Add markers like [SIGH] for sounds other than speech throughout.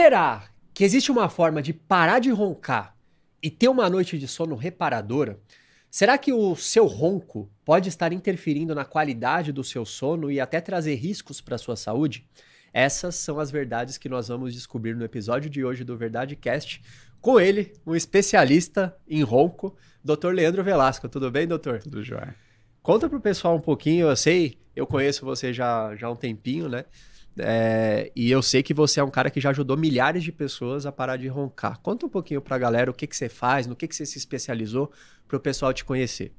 Será que existe uma forma de parar de roncar e ter uma noite de sono reparadora? Será que o seu ronco pode estar interferindo na qualidade do seu sono e até trazer riscos para a sua saúde? Essas são as verdades que nós vamos descobrir no episódio de hoje do Verdade Cast com ele, um especialista em ronco, Dr. Leandro Velasco. Tudo bem, doutor? Tudo jóia. Conta pro pessoal um pouquinho, eu sei, eu conheço você já, já há um tempinho, né? É, e eu sei que você é um cara que já ajudou milhares de pessoas a parar de roncar. Conta um pouquinho pra galera o que, que você faz, no que, que você se especializou, pro pessoal te conhecer.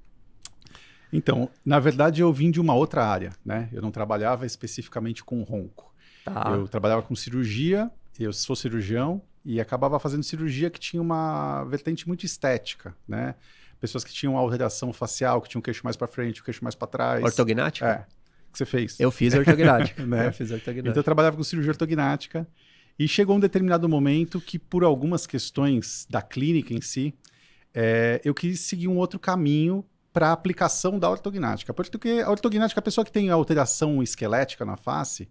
Então, na verdade, eu vim de uma outra área, né? Eu não trabalhava especificamente com ronco. Tá. Eu trabalhava com cirurgia, eu sou cirurgião e acabava fazendo cirurgia que tinha uma vertente muito estética, né? Pessoas que tinham alteração facial, que tinham o queixo mais para frente, o queixo mais para trás. Ortognática? É que você fez? Eu fiz ortognática. [LAUGHS] né? Eu fiz ortognática. Então eu trabalhava com cirurgia ortognática e chegou um determinado momento que, por algumas questões da clínica em si, é, eu quis seguir um outro caminho para a aplicação da ortognática. Porque a ortognática, a pessoa que tem alteração esquelética na face,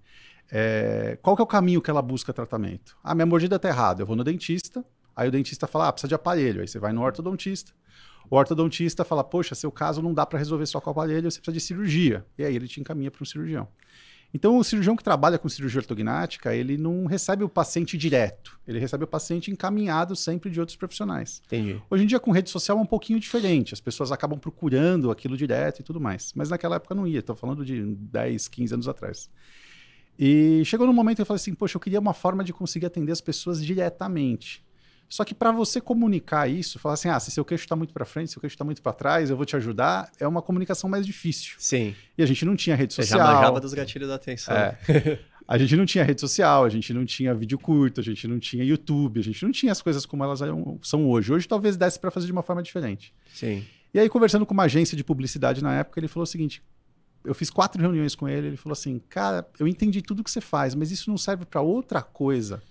é, qual que é o caminho que ela busca tratamento? Ah, minha mordida está errada, eu vou no dentista, aí o dentista fala, ah, precisa de aparelho, aí você vai no ortodontista, o ortodontista fala: Poxa, seu caso não dá para resolver só com o aparelho, você precisa de cirurgia. E aí ele te encaminha para um cirurgião. Então, o cirurgião que trabalha com cirurgia ortognática, ele não recebe o paciente direto, ele recebe o paciente encaminhado sempre de outros profissionais. Entendi. Hoje em dia, com rede social, é um pouquinho diferente, as pessoas acabam procurando aquilo direto e tudo mais. Mas naquela época não ia, estou falando de 10, 15 anos atrás. E chegou num momento que eu falei assim: Poxa, eu queria uma forma de conseguir atender as pessoas diretamente. Só que para você comunicar isso, falar assim, ah, se seu queixo está muito para frente, seu queixo está muito para trás, eu vou te ajudar, é uma comunicação mais difícil. Sim. E a gente não tinha rede social. Você já manjava dos gatilhos da atenção. É. [LAUGHS] a gente não tinha rede social, a gente não tinha vídeo curto, a gente não tinha YouTube, a gente não tinha as coisas como elas são hoje. Hoje talvez desse para fazer de uma forma diferente. Sim. E aí, conversando com uma agência de publicidade na época, ele falou o seguinte: eu fiz quatro reuniões com ele, ele falou assim, cara, eu entendi tudo que você faz, mas isso não serve para outra coisa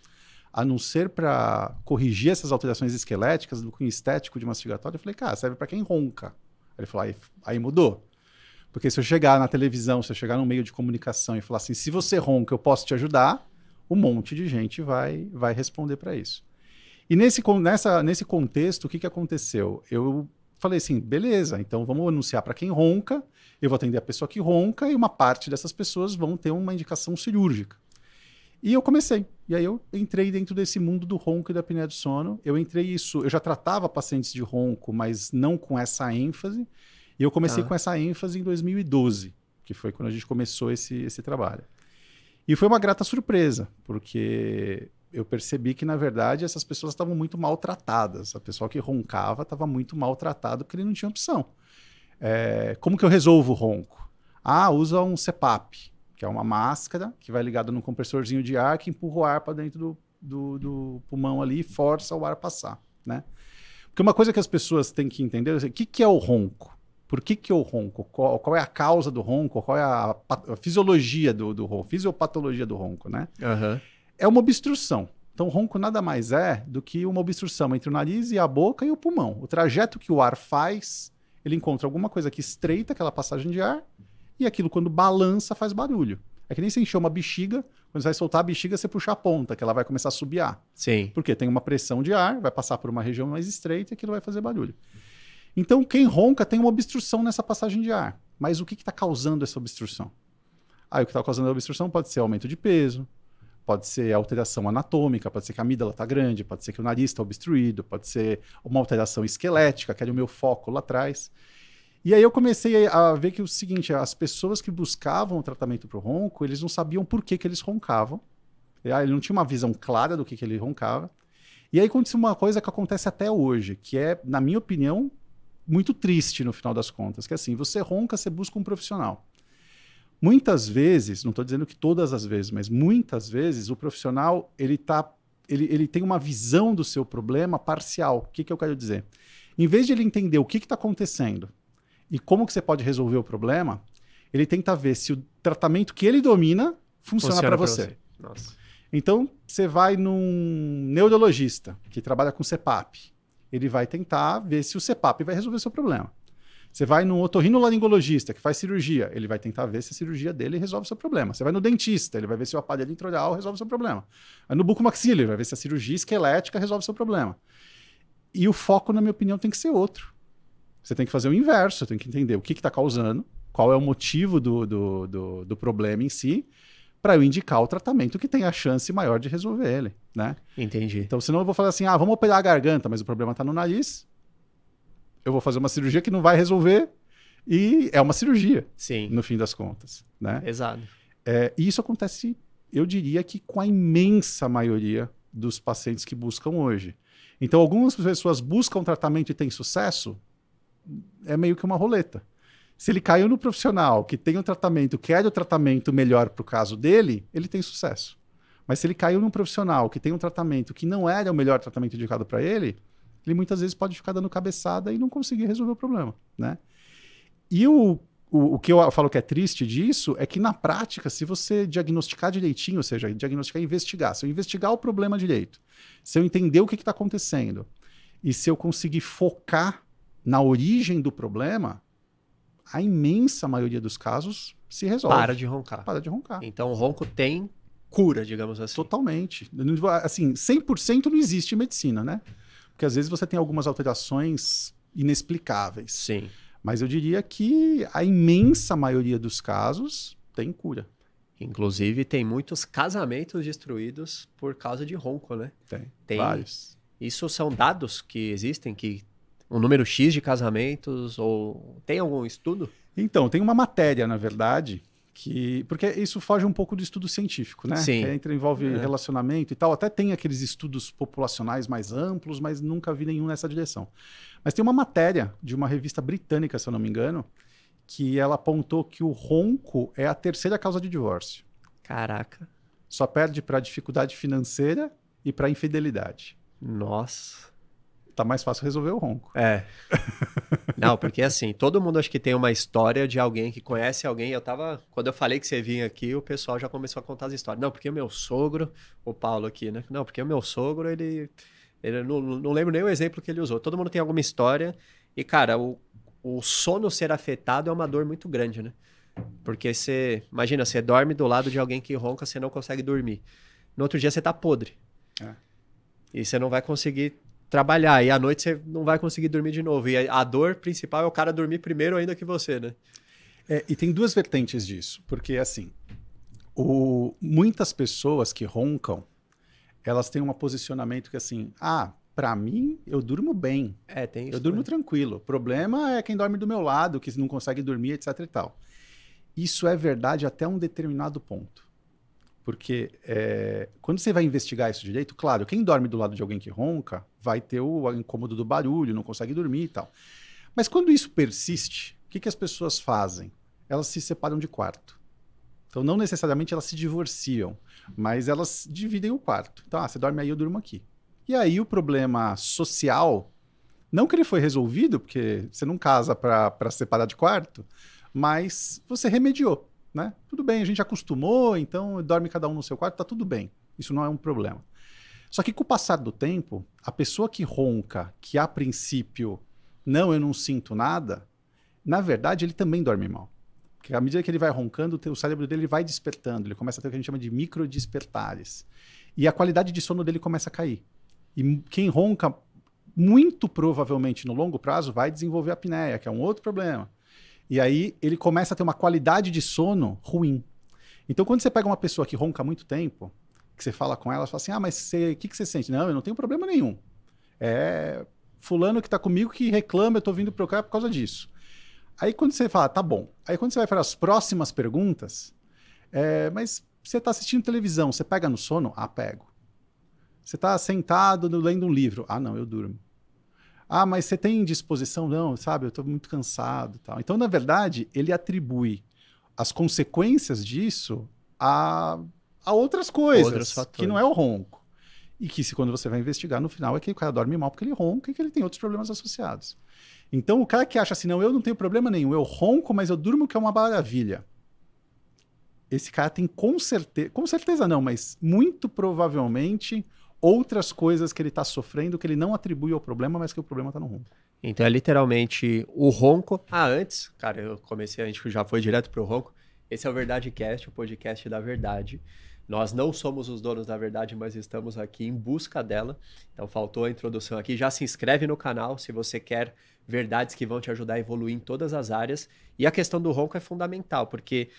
a não ser para corrigir essas alterações esqueléticas do cunho estético de mastigatório, eu falei, cara, serve para quem ronca. Ele falou, aí, aí mudou. Porque se eu chegar na televisão, se eu chegar no meio de comunicação e falar assim, se você ronca, eu posso te ajudar, um monte de gente vai, vai responder para isso. E nesse, nessa, nesse contexto, o que, que aconteceu? Eu falei assim, beleza, então vamos anunciar para quem ronca, eu vou atender a pessoa que ronca e uma parte dessas pessoas vão ter uma indicação cirúrgica. E eu comecei. E aí eu entrei dentro desse mundo do ronco e da apneia do sono. Eu entrei isso, eu já tratava pacientes de ronco, mas não com essa ênfase. E eu comecei ah. com essa ênfase em 2012, que foi quando a gente começou esse, esse trabalho. E foi uma grata surpresa, porque eu percebi que, na verdade, essas pessoas estavam muito maltratadas. A pessoa que roncava estava muito maltratado porque ele não tinha opção. É, como que eu resolvo o ronco? Ah, usa um CPAP que é uma máscara que vai ligada num compressorzinho de ar que empurra o ar para dentro do, do, do, pulmão ali e força o ar passar, né? Porque uma coisa que as pessoas têm que entender é o que, que é o ronco? Por que, que o ronco? Qual, qual, é a causa do ronco? Qual é a, a fisiologia do, do ronco? Fisiopatologia do ronco, né? Uhum. É uma obstrução. Então, o ronco nada mais é do que uma obstrução entre o nariz e a boca e o pulmão. O trajeto que o ar faz, ele encontra alguma coisa que estreita aquela passagem de ar e aquilo, quando balança, faz barulho. É que nem você encher uma bexiga, quando você vai soltar a bexiga, você puxa a ponta, que ela vai começar a subiar. Sim. Porque tem uma pressão de ar, vai passar por uma região mais estreita e aquilo vai fazer barulho. Então, quem ronca tem uma obstrução nessa passagem de ar. Mas o que está causando essa obstrução? Aí, o que está causando a obstrução pode ser aumento de peso, pode ser alteração anatômica, pode ser que a amígdala está grande, pode ser que o nariz está obstruído, pode ser uma alteração esquelética, que era o meu foco lá atrás. E aí eu comecei a ver que o seguinte, as pessoas que buscavam o tratamento para o ronco, eles não sabiam por que, que eles roncavam. Ele não tinha uma visão clara do que, que ele roncava. E aí aconteceu uma coisa que acontece até hoje, que é, na minha opinião, muito triste no final das contas, que é assim, você ronca, você busca um profissional. Muitas vezes, não estou dizendo que todas as vezes, mas muitas vezes o profissional ele tá, ele, ele tem uma visão do seu problema parcial. O que, que eu quero dizer? Em vez de ele entender o que está acontecendo, e como que você pode resolver o problema, ele tenta ver se o tratamento que ele domina funciona, funciona para você. você. Então, você vai num neurologista que trabalha com CPAP. Ele vai tentar ver se o CPAP vai resolver seu problema. Você vai no otorrinolaringologista que faz cirurgia, ele vai tentar ver se a cirurgia dele resolve o seu problema. Você vai no dentista, ele vai ver se o aparelho intraoral resolve o seu problema. Vai no bucomaxila, ele vai ver se a cirurgia esquelética resolve o seu problema. E o foco, na minha opinião, tem que ser outro. Você tem que fazer o inverso, tem que entender o que está causando, qual é o motivo do, do, do, do problema em si, para eu indicar o tratamento que tem a chance maior de resolver ele, né? Entendi. Então, senão eu vou falar assim, ah, vamos operar a garganta, mas o problema está no nariz, eu vou fazer uma cirurgia que não vai resolver e é uma cirurgia, Sim. no fim das contas, né? Exato. É, e isso acontece, eu diria que com a imensa maioria dos pacientes que buscam hoje. Então, algumas pessoas buscam tratamento e têm sucesso, é meio que uma roleta. Se ele caiu no profissional que tem um tratamento, quer o tratamento melhor para o caso dele, ele tem sucesso. Mas se ele caiu num profissional que tem um tratamento que não era o melhor tratamento indicado para ele, ele muitas vezes pode ficar dando cabeçada e não conseguir resolver o problema, né? E o, o, o que eu falo que é triste disso é que na prática, se você diagnosticar direitinho, ou seja, diagnosticar e investigar, se eu investigar o problema direito, se eu entender o que está acontecendo e se eu conseguir focar na origem do problema, a imensa maioria dos casos se resolve. Para de roncar. Para de roncar. Então o ronco tem cura, digamos assim. Totalmente. Assim, 100% não existe medicina, né? Porque às vezes você tem algumas alterações inexplicáveis. Sim. Mas eu diria que a imensa maioria dos casos tem cura. Inclusive, tem muitos casamentos destruídos por causa de ronco, né? Tem. Tem. Vários. Isso são dados que existem, que um número X de casamentos, ou tem algum estudo? Então, tem uma matéria, na verdade, que. Porque isso foge um pouco do estudo científico, né? Sim. Que entra, envolve É. relacionamento e tal. Até tem aqueles estudos populacionais mais amplos, mas nunca vi nenhum nessa direção. Mas tem uma matéria de uma revista britânica, se eu não me engano, que ela apontou que o ronco é a terceira causa de divórcio. Caraca. Só perde para dificuldade financeira e para infidelidade. Nossa. Tá mais fácil resolver o ronco. É. [LAUGHS] Não, porque assim, todo mundo acho que tem uma história de alguém que conhece alguém. Eu tava. Quando eu falei que você vinha aqui, o pessoal já começou a contar as histórias. Não, porque o meu sogro, o Paulo aqui, né? Não, porque o meu sogro, ele. ele não, não lembro nem o exemplo que ele usou. Todo mundo tem alguma história. E, cara, o, o sono ser afetado é uma dor muito grande, né? Porque você. Imagina, você dorme do lado de alguém que ronca, você não consegue dormir. No outro dia você tá podre. É. E você não vai conseguir trabalhar. E à noite você não vai conseguir dormir de novo. E a, dor principal é o cara dormir primeiro ainda que você, né? É, e tem duas vertentes disso, porque assim, o- muitas pessoas que roncam, elas têm um posicionamento que assim, ah, pra mim eu durmo bem, É, tem isso. eu durmo né? tranquilo. O problema é quem dorme do meu lado, que não consegue dormir, etc e tal. Isso é verdade até um determinado ponto. Porque é, quando você vai investigar isso direito, claro, quem dorme do lado de alguém que ronca vai ter o incômodo do barulho, não consegue dormir e tal. Mas quando isso persiste, o que, que as pessoas fazem? Elas se separam de quarto. Então, não necessariamente elas se divorciam, mas elas dividem o quarto. Então, ah, você dorme aí, eu durmo aqui. E aí o problema social, não que ele foi resolvido, porque você não casa para separar de quarto, mas você remediou, né? Tudo bem, a gente acostumou, então dorme cada um no seu quarto, tá tudo bem. Isso não é um problema. Só que com o passar do tempo, a pessoa que ronca, que a princípio, não, eu não sinto nada, na verdade ele também dorme mal. Porque à medida que ele vai roncando, o cérebro dele vai despertando, ele começa a ter o que a gente chama de microdespertares. E a qualidade de sono dele começa a cair. E quem ronca, muito provavelmente no longo prazo, vai desenvolver apneia, que é um outro problema. E aí ele começa a ter uma qualidade de sono ruim. Então, quando você pega uma pessoa que ronca muito tempo, que você fala com ela, você fala assim: ah, mas o que, que você sente? Não, eu não tenho problema nenhum. É fulano que tá comigo que reclama, eu tô vindo procurar por causa disso. Aí quando você fala, tá bom. Aí quando você vai para as próximas perguntas, é, mas você tá assistindo televisão, você pega no sono? Ah, pego. Você tá sentado lendo um livro? Ah, não, eu durmo. Ah, mas você tem disposição? Não, sabe, eu tô muito cansado tal. Então, na verdade, ele atribui as consequências disso a, a outras coisas, que não é o ronco. E que se quando você vai investigar no final é que o cara dorme mal porque ele ronca e que ele tem outros problemas associados. Então, o cara que acha assim, não, eu não tenho problema nenhum, eu ronco, mas eu durmo que é uma maravilha. Esse cara tem com certeza, com certeza não, mas muito provavelmente outras coisas que ele está sofrendo que ele não atribui ao problema, mas que o problema está no ronco. Então é literalmente o ronco. Ah, antes, cara, eu comecei, a gente já foi direto pro ronco. Esse é o Verdade Cast, o podcast da verdade. Nós não somos os donos da verdade, mas estamos aqui em busca dela. Então faltou a introdução aqui. Já se inscreve no canal se você quer verdades que vão te ajudar a evoluir em todas as áreas. E a questão do ronco é fundamental, porque,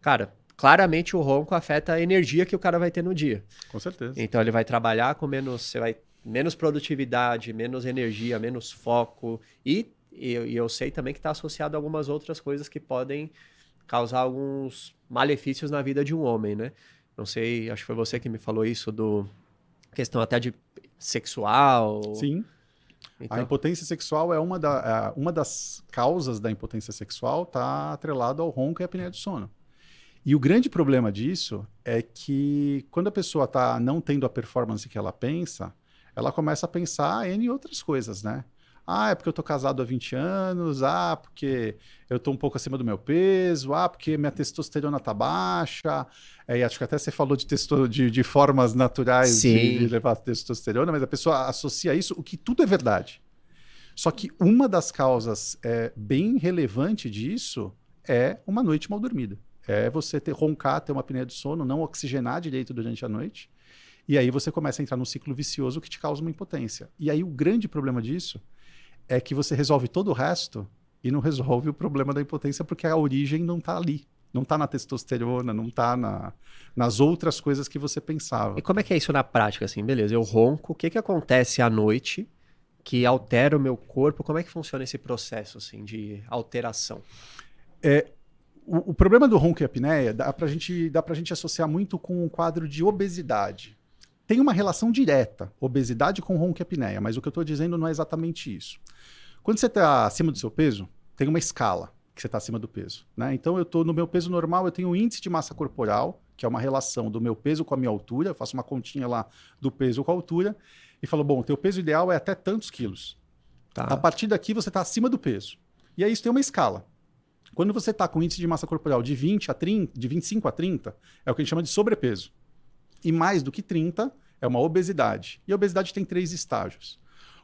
cara, claramente o ronco afeta a energia que o cara vai ter no dia. Com certeza. Então ele vai trabalhar com menos, você vai menos produtividade, menos energia, menos foco e, e, e eu sei também que está associado a algumas outras coisas que podem causar alguns malefícios na vida de um homem, né? Não sei, acho que foi você que me falou isso do questão até de sexual. Sim. Então... A impotência sexual é uma, da, é uma das causas da impotência sexual, está atrelado ao ronco e à apneia do sono. E o grande problema disso é que quando a pessoa está não tendo a performance que ela pensa, ela começa a pensar em outras coisas, né? Ah, é porque eu tô casado há 20 anos, ah, porque eu tô um pouco acima do meu peso, ah, porque minha testosterona tá baixa. É, acho que até você falou de, testo, de, de formas naturais de, de, levar testosterona, mas a pessoa associa isso, o que tudo é verdade. Só que uma das causas é, bem relevante disso é uma noite mal dormida. É você ter roncar, ter uma apneia de sono, não oxigenar direito durante a noite. E aí você começa a entrar num ciclo vicioso que te causa uma impotência. E aí o grande problema disso é que você resolve todo o resto e não resolve o problema da impotência porque a origem não está ali. Não está na testosterona, não está na, nas outras coisas que você pensava. E como é que é isso na prática? Assim, beleza, eu ronco, o que, que acontece à noite que altera o meu corpo? Como é que funciona esse processo assim, de alteração? É, o, o, problema do ronco e apneia dá para gente, dá gente associar muito com um quadro de obesidade. Tem uma relação direta, obesidade com ronco e apneia, mas o que eu estou dizendo não é exatamente isso. Quando você está acima do seu peso, tem uma escala que você está acima do peso. Né? Então eu estou no meu peso normal, eu tenho o índice de massa corporal, que é uma relação do meu peso com a minha altura, eu faço uma continha lá do peso com a altura, e falo, bom, o teu peso ideal é até tantos quilos. Tá. A partir daqui você está acima do peso. E aí isso tem uma escala. Quando você está com índice de massa corporal de 20 a 30, de 25 a 30, é o que a gente chama de sobrepeso. E mais do que 30 é uma obesidade. E a obesidade tem três estágios.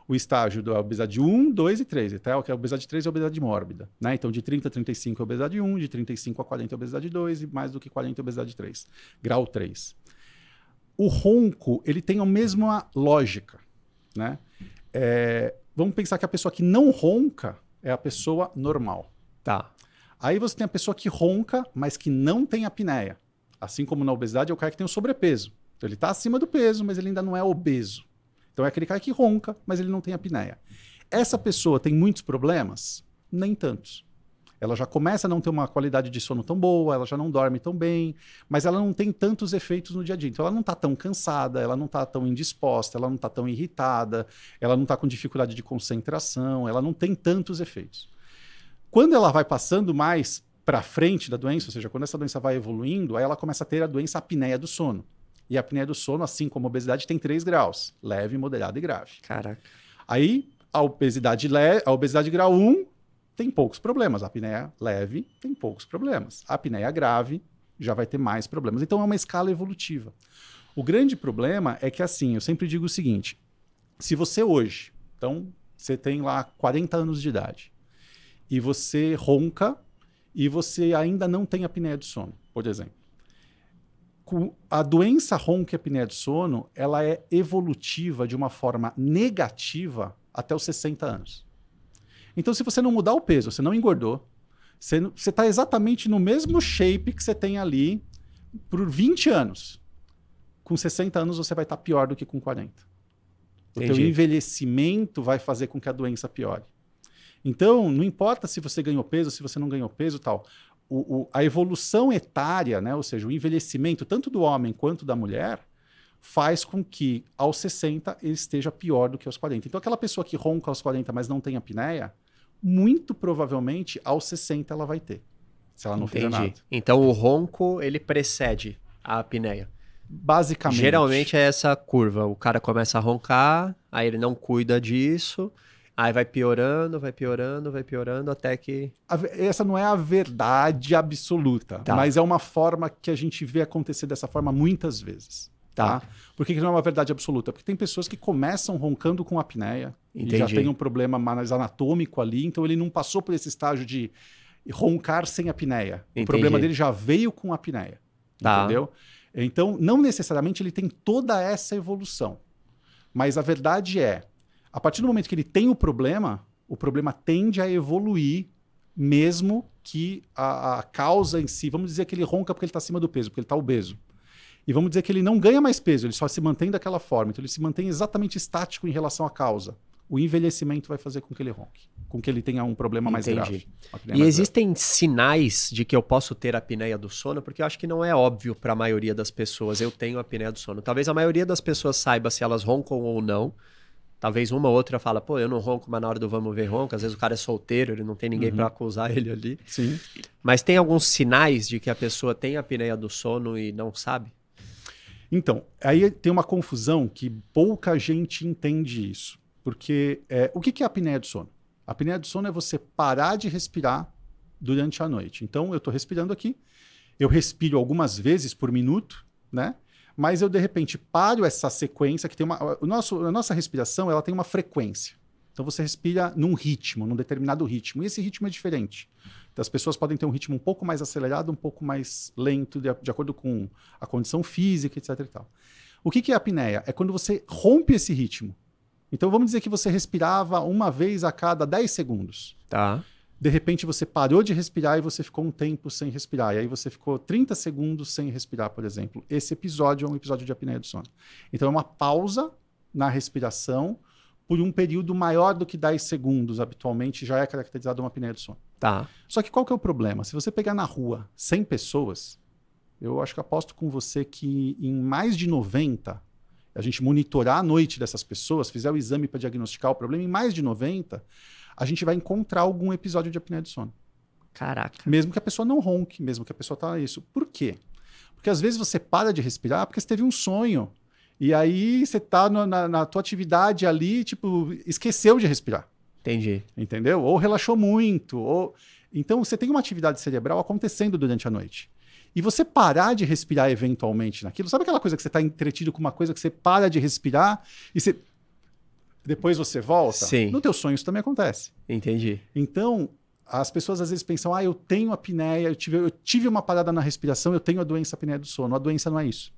O estágio da obesidade 1, 2 e 3. Até a obesidade 3 é a obesidade mórbida. Né? Então, de 30 a 35 é obesidade 1, de 35 a 40 é obesidade 2 e mais do que 40 é obesidade 3. Grau 3. O ronco, ele tem a mesma lógica. Né? É, vamos pensar que a pessoa que não ronca é a pessoa normal. Tá. Aí você tem a pessoa que ronca, mas que não tem apneia. Assim como na obesidade é o cara que tem o sobrepeso. Então ele está acima do peso, mas ele ainda não é obeso. Então é aquele cara que ronca, mas ele não tem apneia. Essa pessoa tem muitos problemas? Nem tantos. Ela já começa a não ter uma qualidade de sono tão boa, ela já não dorme tão bem, mas ela não tem tantos efeitos no dia a dia. Então ela não está tão cansada, ela não está tão indisposta, ela não está tão irritada, ela não está com dificuldade de concentração, ela não tem tantos efeitos. Quando ela vai passando mais para frente da doença, ou seja, quando essa doença vai evoluindo, aí ela começa a ter a doença apneia do sono. E a apneia do sono, assim como a obesidade, tem três graus: leve, moderada e grave. Caraca. Aí a obesidade, le... a obesidade grau 1 tem poucos problemas. A apneia leve tem poucos problemas. A apneia grave já vai ter mais problemas. Então é uma escala evolutiva. O grande problema é que, assim, eu sempre digo o seguinte: se você hoje, então você tem lá 40 anos de idade, e você ronca e você ainda não tem apneia do sono, por exemplo. A doença ronca e apneia do sono, ela é evolutiva de uma forma negativa até os 60 anos. Então, se você não mudar o peso, você não engordou, você está exatamente no mesmo shape que você tem ali por 20 anos. Com 60 anos, você vai estar tá pior do que com 40. O teu envelhecimento vai fazer com que a doença piore. Então, não importa se você ganhou peso, se você não ganhou peso tal. O, o, a evolução etária, né, ou seja, o envelhecimento tanto do homem quanto da mulher, faz com que aos 60 ele esteja pior do que aos 40. Então, aquela pessoa que ronca aos 40, mas não tem apneia, muito provavelmente aos 60 ela vai ter. Se ela não Entendi. fizer nada. Então, o ronco ele precede a apneia. Basicamente. Geralmente é essa curva. O cara começa a roncar, aí ele não cuida disso, Aí vai piorando, vai piorando, vai piorando até que. Essa não é a verdade absoluta, tá. mas é uma forma que a gente vê acontecer dessa forma muitas vezes. Tá. Por que, que não é uma verdade absoluta? Porque tem pessoas que começam roncando com apneia Entendi. e já tem um problema mais anatômico ali, então ele não passou por esse estágio de roncar sem apneia. Entendi. O problema dele já veio com apneia. Tá. Entendeu? Então, não necessariamente ele tem toda essa evolução. Mas a verdade é, a partir do momento que ele tem o problema, o problema tende a evoluir, mesmo que a, a causa em si, vamos dizer que ele ronca porque ele está acima do peso, porque ele está obeso. E vamos dizer que ele não ganha mais peso, ele só se mantém daquela forma. Então ele se mantém exatamente estático em relação à causa. O envelhecimento vai fazer com que ele ronque, com que ele tenha um problema mais Entendi. grave. E existem sinais de que eu posso ter apneia do sono? Porque eu acho que não é óbvio para a maioria das pessoas. Eu tenho apneia do sono. Talvez a maioria das pessoas saiba se elas roncam ou não. Talvez uma ou outra fala, pô, eu não ronco, mas na hora do vamos ver ronca. Às vezes o cara é solteiro, ele não tem ninguém Uhum. para acusar ele ali. Sim. Mas tem alguns sinais de que a pessoa tem apneia do sono e não sabe? Então, aí tem uma confusão que pouca gente entende isso. Porque é, o que que é a apneia do sono? A apneia do sono é você parar de respirar durante a noite. Então, eu estou respirando aqui, eu respiro algumas vezes por minuto, né? Mas eu, de repente, paro essa sequência que tem uma... O nosso, a nossa respiração, ela tem uma frequência. Então, você respira num ritmo, num determinado ritmo. E esse ritmo é diferente. Então, as pessoas podem ter um ritmo um pouco mais acelerado, um pouco mais lento, de, de acordo com a condição física, etc. E tal. O que, que é a apneia? É quando você rompe esse ritmo. Então, vamos dizer que você respirava uma vez a cada 10 segundos. Tá. De repente, você parou de respirar e você ficou um tempo sem respirar. E aí você ficou 30 segundos sem respirar, por exemplo. Esse episódio é um episódio de apneia do sono. Então, é uma pausa na respiração por um período maior do que 10 segundos. Habitualmente, já é caracterizado uma apneia do sono. Tá. Só que qual que é o problema? Se você pegar na rua 100 pessoas, eu acho que aposto com você que em mais de 90, a gente monitorar a noite dessas pessoas, fizer o exame para diagnosticar o problema, em mais de 90, a gente vai encontrar algum episódio de apneia do sono. Caraca. Mesmo que a pessoa não ronque, mesmo que a pessoa tá isso. Por quê? Porque às vezes você para de respirar porque você teve um sonho. E aí você tá no- na, na tua atividade ali, tipo, esqueceu de respirar Entendi. entendeu? Ou relaxou muito, ou então você tem uma atividade cerebral acontecendo durante a noite. E você parar de respirar eventualmente naquilo, sabe aquela coisa que você está entretido com uma coisa que você para de respirar e você depois você volta? Sim. No teus sonhos também acontece. Entendi. Então, as pessoas às vezes pensam: "Ah, eu tenho apneia, eu tive, eu tive uma parada na respiração, eu tenho a doença apneia do sono". A doença não é isso.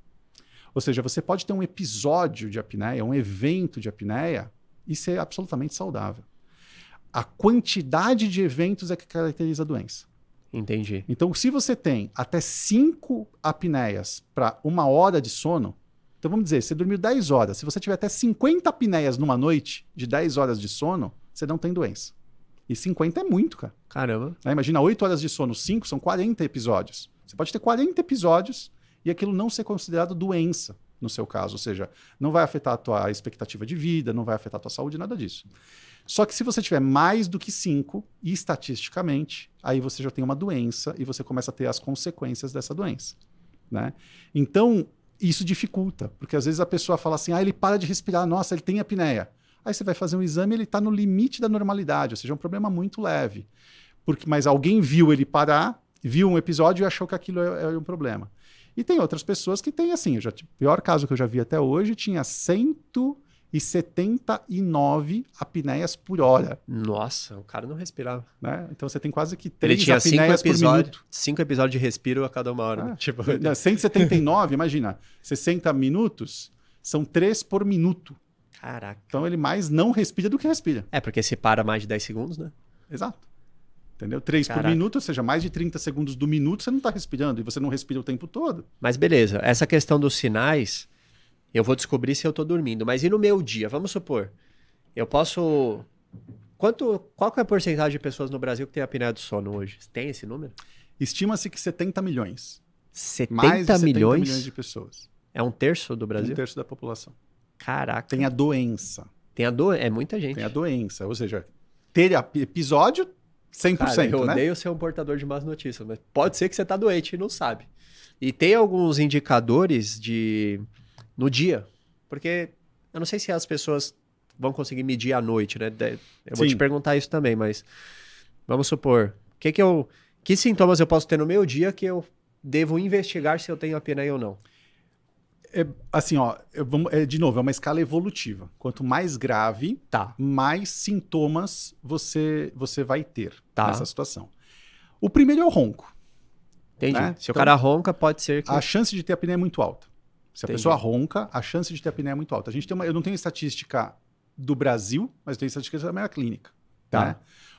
Ou seja, você pode ter um episódio de apneia, um evento de apneia e ser absolutamente saudável. A quantidade de eventos é que caracteriza a doença. Entendi. Então, se você tem até cinco apneias para uma hora de sono, então vamos dizer, você dormiu 10 horas, se você tiver até 50 apneias numa noite de 10 horas de sono, você não tem doença. E 50 é muito, cara. Caramba. Né? Imagina 8 horas de sono, 5 são 40 episódios. Você pode ter 40 episódios e aquilo não ser considerado doença, no seu caso. Ou seja, não vai afetar a tua expectativa de vida, não vai afetar a tua saúde, nada disso. Só que se você tiver mais do que 5, e estatisticamente, aí você já tem uma doença e você começa a ter as consequências dessa doença. Né? Então, isso dificulta, porque às vezes a pessoa fala assim, ah, ele para de respirar, nossa, ele tem apneia. Aí você vai fazer um exame ele está no limite da normalidade, ou seja, é um problema muito leve. Porque, mas alguém viu ele parar, viu um episódio e achou que aquilo é, é um problema. E tem outras pessoas que têm assim, o pior caso que eu já vi até hoje tinha 179 apneias por hora. Nossa, o cara não respirava. Né? Então você tem quase que Ele três cinco apneias por episódios, minuto. cinco episódios de respiro a cada uma hora. né? Ah, Tipo, Não, 179, imagina, 60 minutos são três por minuto. caraca. Então ele mais não respira do que respira. É, porque se para mais de 10 segundos, né? Exato. Entendeu? 3 por minuto, ou seja, mais de 30 segundos do minuto você não está respirando e você não respira o tempo todo. Mas beleza, essa questão dos sinais, eu vou descobrir se eu tô dormindo. Mas e no meu dia? Vamos supor, eu posso... Quanto, qual é a porcentagem de pessoas no Brasil que tem apneia do sono hoje? Tem esse número? Estima-se que 70 milhões. 70, Mais de 70 milhões? milhões de pessoas. É um terço do Um Brasil? terço da população. Caraca. Tem a doença. Tem a dor? É muita gente. Tem a doença. Ou seja, ter episódio, 100%, Cara, eu né? odeio ser um portador de más notícias, mas pode ser que você tá doente e não sabe. E tem alguns indicadores de no dia, porque eu não sei se as pessoas vão conseguir medir à noite, né? Eu vou Sim. te perguntar isso também, mas vamos supor, que que eu, que sintomas eu posso ter no meu dia que eu devo investigar se eu tenho apneia ou não? É, assim, ó, vamos- é, de novo, é uma escala evolutiva. Quanto mais grave, Tá. mais sintomas você, você vai ter Tá. nessa situação. O primeiro é o ronco. Entendi. Né? Se o Então, cara ronca, pode ser que. A chance de ter apneia é muito alta. Se a Entendi. pessoa ronca, a chance de ter apneia é muito alta. A gente tem uma, eu não tenho estatística do Brasil, mas tenho estatística da minha clínica. Tá. né?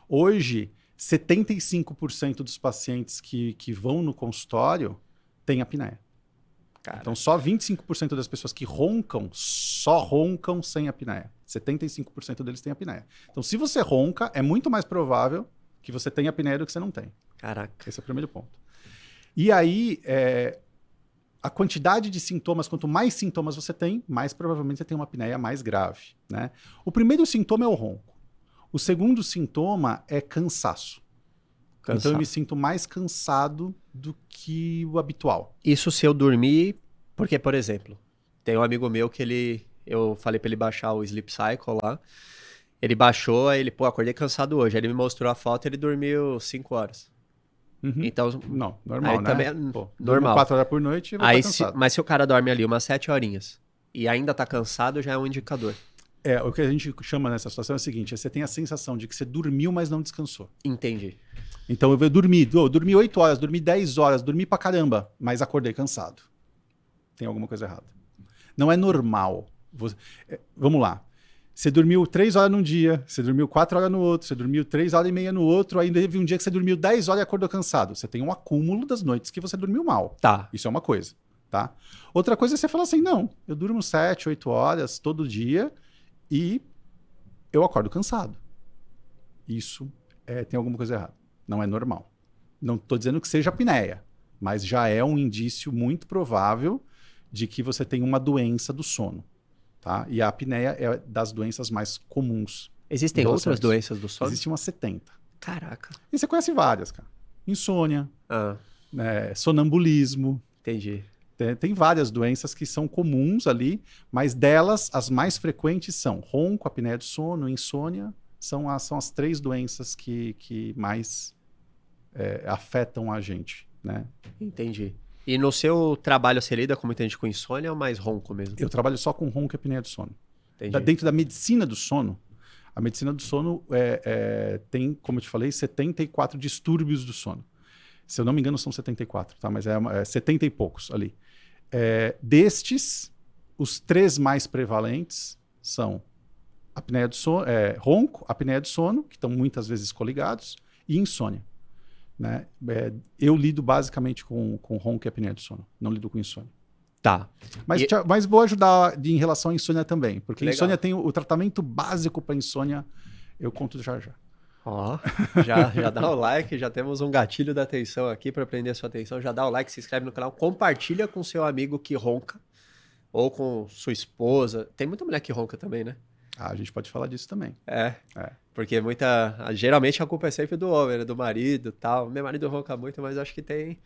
Hoje, 75% dos pacientes que, que vão no consultório têm apneia. Cara, Então, só 25% das pessoas que roncam, só roncam sem apneia. 75% deles têm apneia. Então, se você ronca, é muito mais provável que você tenha apneia do que você não tem. caraca. Esse é o primeiro ponto. E aí, é, a quantidade de sintomas, quanto mais sintomas você tem, mais provavelmente você tem uma apneia mais grave. Né? O primeiro sintoma é o ronco. O segundo sintoma é cansaço. Então eu me sinto mais cansado do que o habitual. Isso se eu dormir. Porque, por exemplo, tem um amigo meu que ele. Eu falei pra ele baixar o Sleep Cycle lá. Ele baixou, aí ele, pô, acordei cansado hoje. Aí ele me mostrou a foto e ele dormiu 5 horas. Uhum. Então, Não, normal, Aí né? também é Pô, normal. 4 horas por noite aí estar se- mas se o cara dorme ali umas 7 horinhas e ainda tá cansado, já é um indicador. É, o que a gente chama nessa situação é o seguinte: é você tem a sensação de que você dormiu, mas não descansou. Entendi. Então eu vou dormir, eu dormi 8 horas, dormi 10 horas, dormi pra caramba, mas acordei cansado. Tem alguma coisa errada. Não é normal. Você- é, vamos lá. Você dormiu 3 horas num dia, você dormiu 4 horas no outro, você dormiu 3 horas e meia no outro, ainda teve um dia que você dormiu 10 horas e acordou cansado. Você tem um acúmulo das noites que você dormiu mal. Tá. Isso é uma coisa, tá? Outra coisa é você falar assim, não, eu durmo 7, 8 horas todo dia e eu acordo cansado. Isso é, tem alguma coisa errada. Não é normal. Não estou dizendo que seja apneia, mas já é um indício muito provável de que você tem uma doença do sono, tá? E a apneia é das doenças mais comuns. Existem outras doenças do sono? Existem umas 70. Caraca. E você conhece várias, cara. Insônia, Ah, né, sonambulismo, entendi. Tem, tem várias doenças que são comuns ali, mas delas, as mais frequentes são ronco, apneia do sono, insônia. São as, são as três doenças que, que mais é, afetam a gente, né? Entendi. E no seu trabalho você lida com muita gente com insônia ou mais ronco mesmo? Eu trabalho só com ronco e apneia do sono. Entendi. Dentro da medicina do sono, a medicina do sono é, é, tem, como eu te falei, 74 distúrbios do sono. Se eu não me engano, são 74, tá? Mas é, é 70 e poucos ali. É, destes, os três mais prevalentes são apneia do sono, é, ronco, apneia do sono, que estão muitas vezes coligados, e insônia. Né? É, eu lido basicamente com, com ronco e apneia do sono, não lido com insônia. Tá. Mas, E- mas vou ajudar de- em relação à insônia também, porque Legal. insônia tem o, o tratamento básico para insônia, eu conto já já. Ó, já, já dá o like, já temos um gatilho da atenção aqui para prender a sua atenção. Já dá o like, se inscreve no canal, compartilha com seu amigo que ronca ou com sua esposa. Tem muita mulher que ronca também, né? Ah, a gente pode falar disso também. É. É. Porque muita. Geralmente a culpa é sempre do homem, né? do marido e tal. Meu marido ronca muito, mas acho que tem.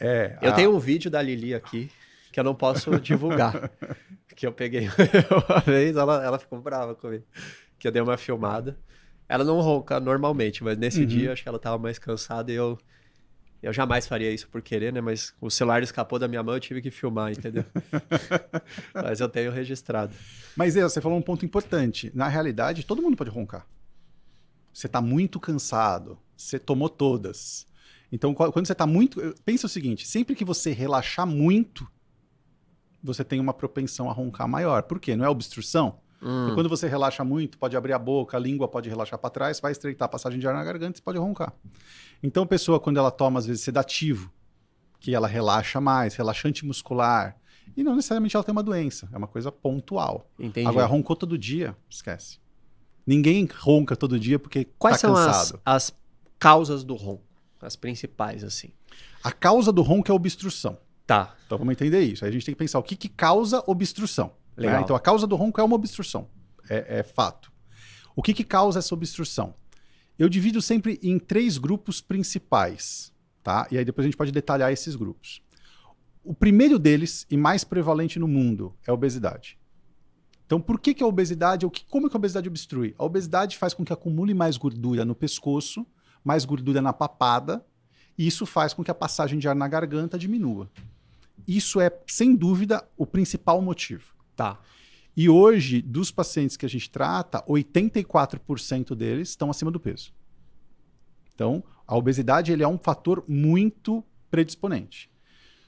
É, Eu a- tenho um vídeo da Lili aqui que eu não posso divulgar. [LAUGHS] que eu peguei [LAUGHS] uma vez, ela, ela ficou brava comigo. Que eu dei uma filmada. Ela não ronca normalmente, mas nesse Uhum. dia acho que ela tava mais cansada e eu. Eu jamais faria isso por querer, né? Mas o celular escapou da minha mão, eu tive que filmar, entendeu? [LAUGHS] mas eu tenho registrado. Mas é, você falou um ponto importante. Na realidade, todo mundo pode roncar. Você está muito cansado, você tomou todas. Então, qu- quando você está muito. Pensa o seguinte: sempre que você relaxar muito, você tem uma propensão a roncar maior. Por quê? Não é obstrução? Hum, quando você relaxa muito, pode abrir a boca, a língua pode relaxar para trás, vai estreitar a passagem de ar na garganta e pode roncar. Então, a pessoa, quando ela toma, às vezes, sedativo, que ela relaxa mais, relaxante muscular, e não necessariamente ela tem uma doença, é uma coisa pontual. entendi. Agora, roncou todo dia, esquece. Ninguém ronca todo dia porque Quais tá são as, cansado. as causas do ronco? As principais, assim. A causa do ronco é a obstrução. Tá. Então vamos entender isso. Aí a gente tem que pensar o que, que causa obstrução. né? Legal. Então a causa do ronco é uma obstrução. É, é fato. O que, que causa essa obstrução? Eu divido sempre em três grupos principais. Tá? E aí depois a gente pode detalhar esses grupos. O primeiro deles, e mais prevalente no mundo, é a obesidade. Então, por que, que a obesidade, o que, como que a obesidade obstrui? A obesidade faz com que acumule mais gordura no pescoço, mais gordura na papada, e isso faz com que a passagem de ar na garganta diminua. isso é, sem dúvida, o principal motivo. Tá. E hoje, dos pacientes que a gente trata, 84% deles estão acima do peso. Então, a obesidade ele é um fator muito predisponente.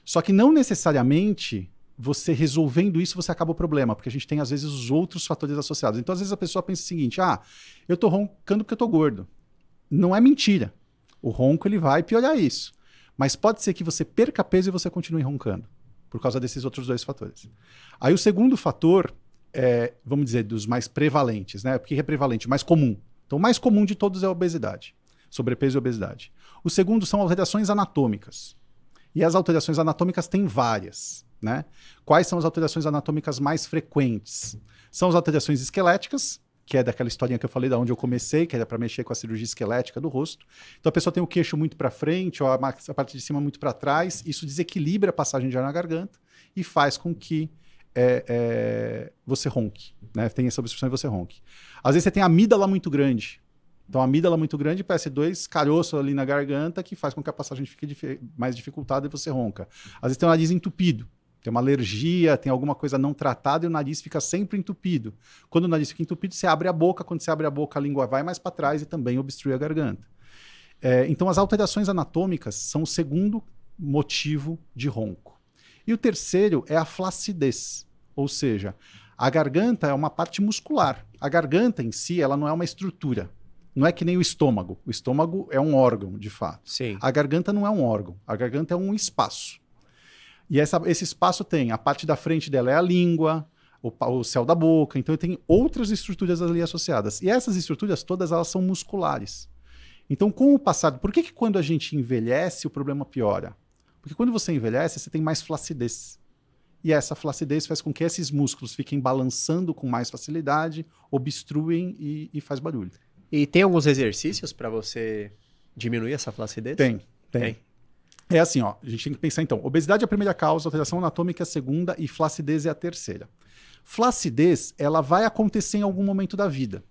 Só que não necessariamente você resolvendo isso você acaba o problema, porque a gente tem às vezes os outros fatores associados. Então, às vezes a pessoa pensa o seguinte: ah, eu tô roncando porque eu tô gordo. Não é mentira. O ronco ele vai piorar isso. Mas pode ser que você perca peso e você continue roncando, por causa desses outros dois fatores. Aí o segundo fator é, vamos dizer, dos mais prevalentes, né? Porque é prevalente, mais comum. Então, o mais comum de todos é a obesidade, sobrepeso e obesidade. O segundo são alterações anatômicas. E as alterações anatômicas têm várias. Né? Quais são as alterações anatômicas mais frequentes? São as alterações esqueléticas, que é daquela historinha que eu falei da onde eu comecei, que era para mexer com a cirurgia esquelética do rosto. Então a pessoa tem o queixo muito para frente, ou a, parte de cima muito para trás, isso desequilibra a passagem de ar na garganta e faz com que é, é, você ronque, né? Tem essa obstrução e você ronque. Às vezes você tem amígdala muito grande. Então a amígdala muito grande parece dois caroços ali na garganta que faz com que a passagem fique dif mais dificultada e você ronca. Às vezes tem o nariz entupido. Tem uma alergia, tem alguma coisa não tratada e o nariz fica sempre entupido. Quando o nariz fica entupido, você abre a boca. Quando você abre a boca, a língua vai mais para trás e também obstrui a garganta. É, então, as alterações anatômicas são o segundo motivo de ronco. E o terceiro é a flacidez, ou seja, a garganta é uma parte muscular. A garganta em si, ela não é uma estrutura. Não é que nem o estômago. O estômago é um órgão, de fato. Sim. A garganta não é um órgão. A garganta é um espaço. E essa, esse espaço tem a parte da frente dela é a língua, o, o céu da boca. Então tem outras estruturas ali associadas. E essas estruturas todas elas são musculares. Então, com o passado, por que, que quando a gente envelhece o problema piora? Porque quando você envelhece, você tem mais flacidez. E essa flacidez faz com que esses músculos fiquem balançando com mais facilidade, obstruem e, e faz barulho. E tem alguns exercícios para você diminuir essa flacidez? Tem, tem. tem. É assim, ó, a gente tem que pensar então, obesidade é a primeira causa, alteração anatômica é a segunda e flacidez é a terceira. Flacidez, ela vai acontecer em algum momento da vida.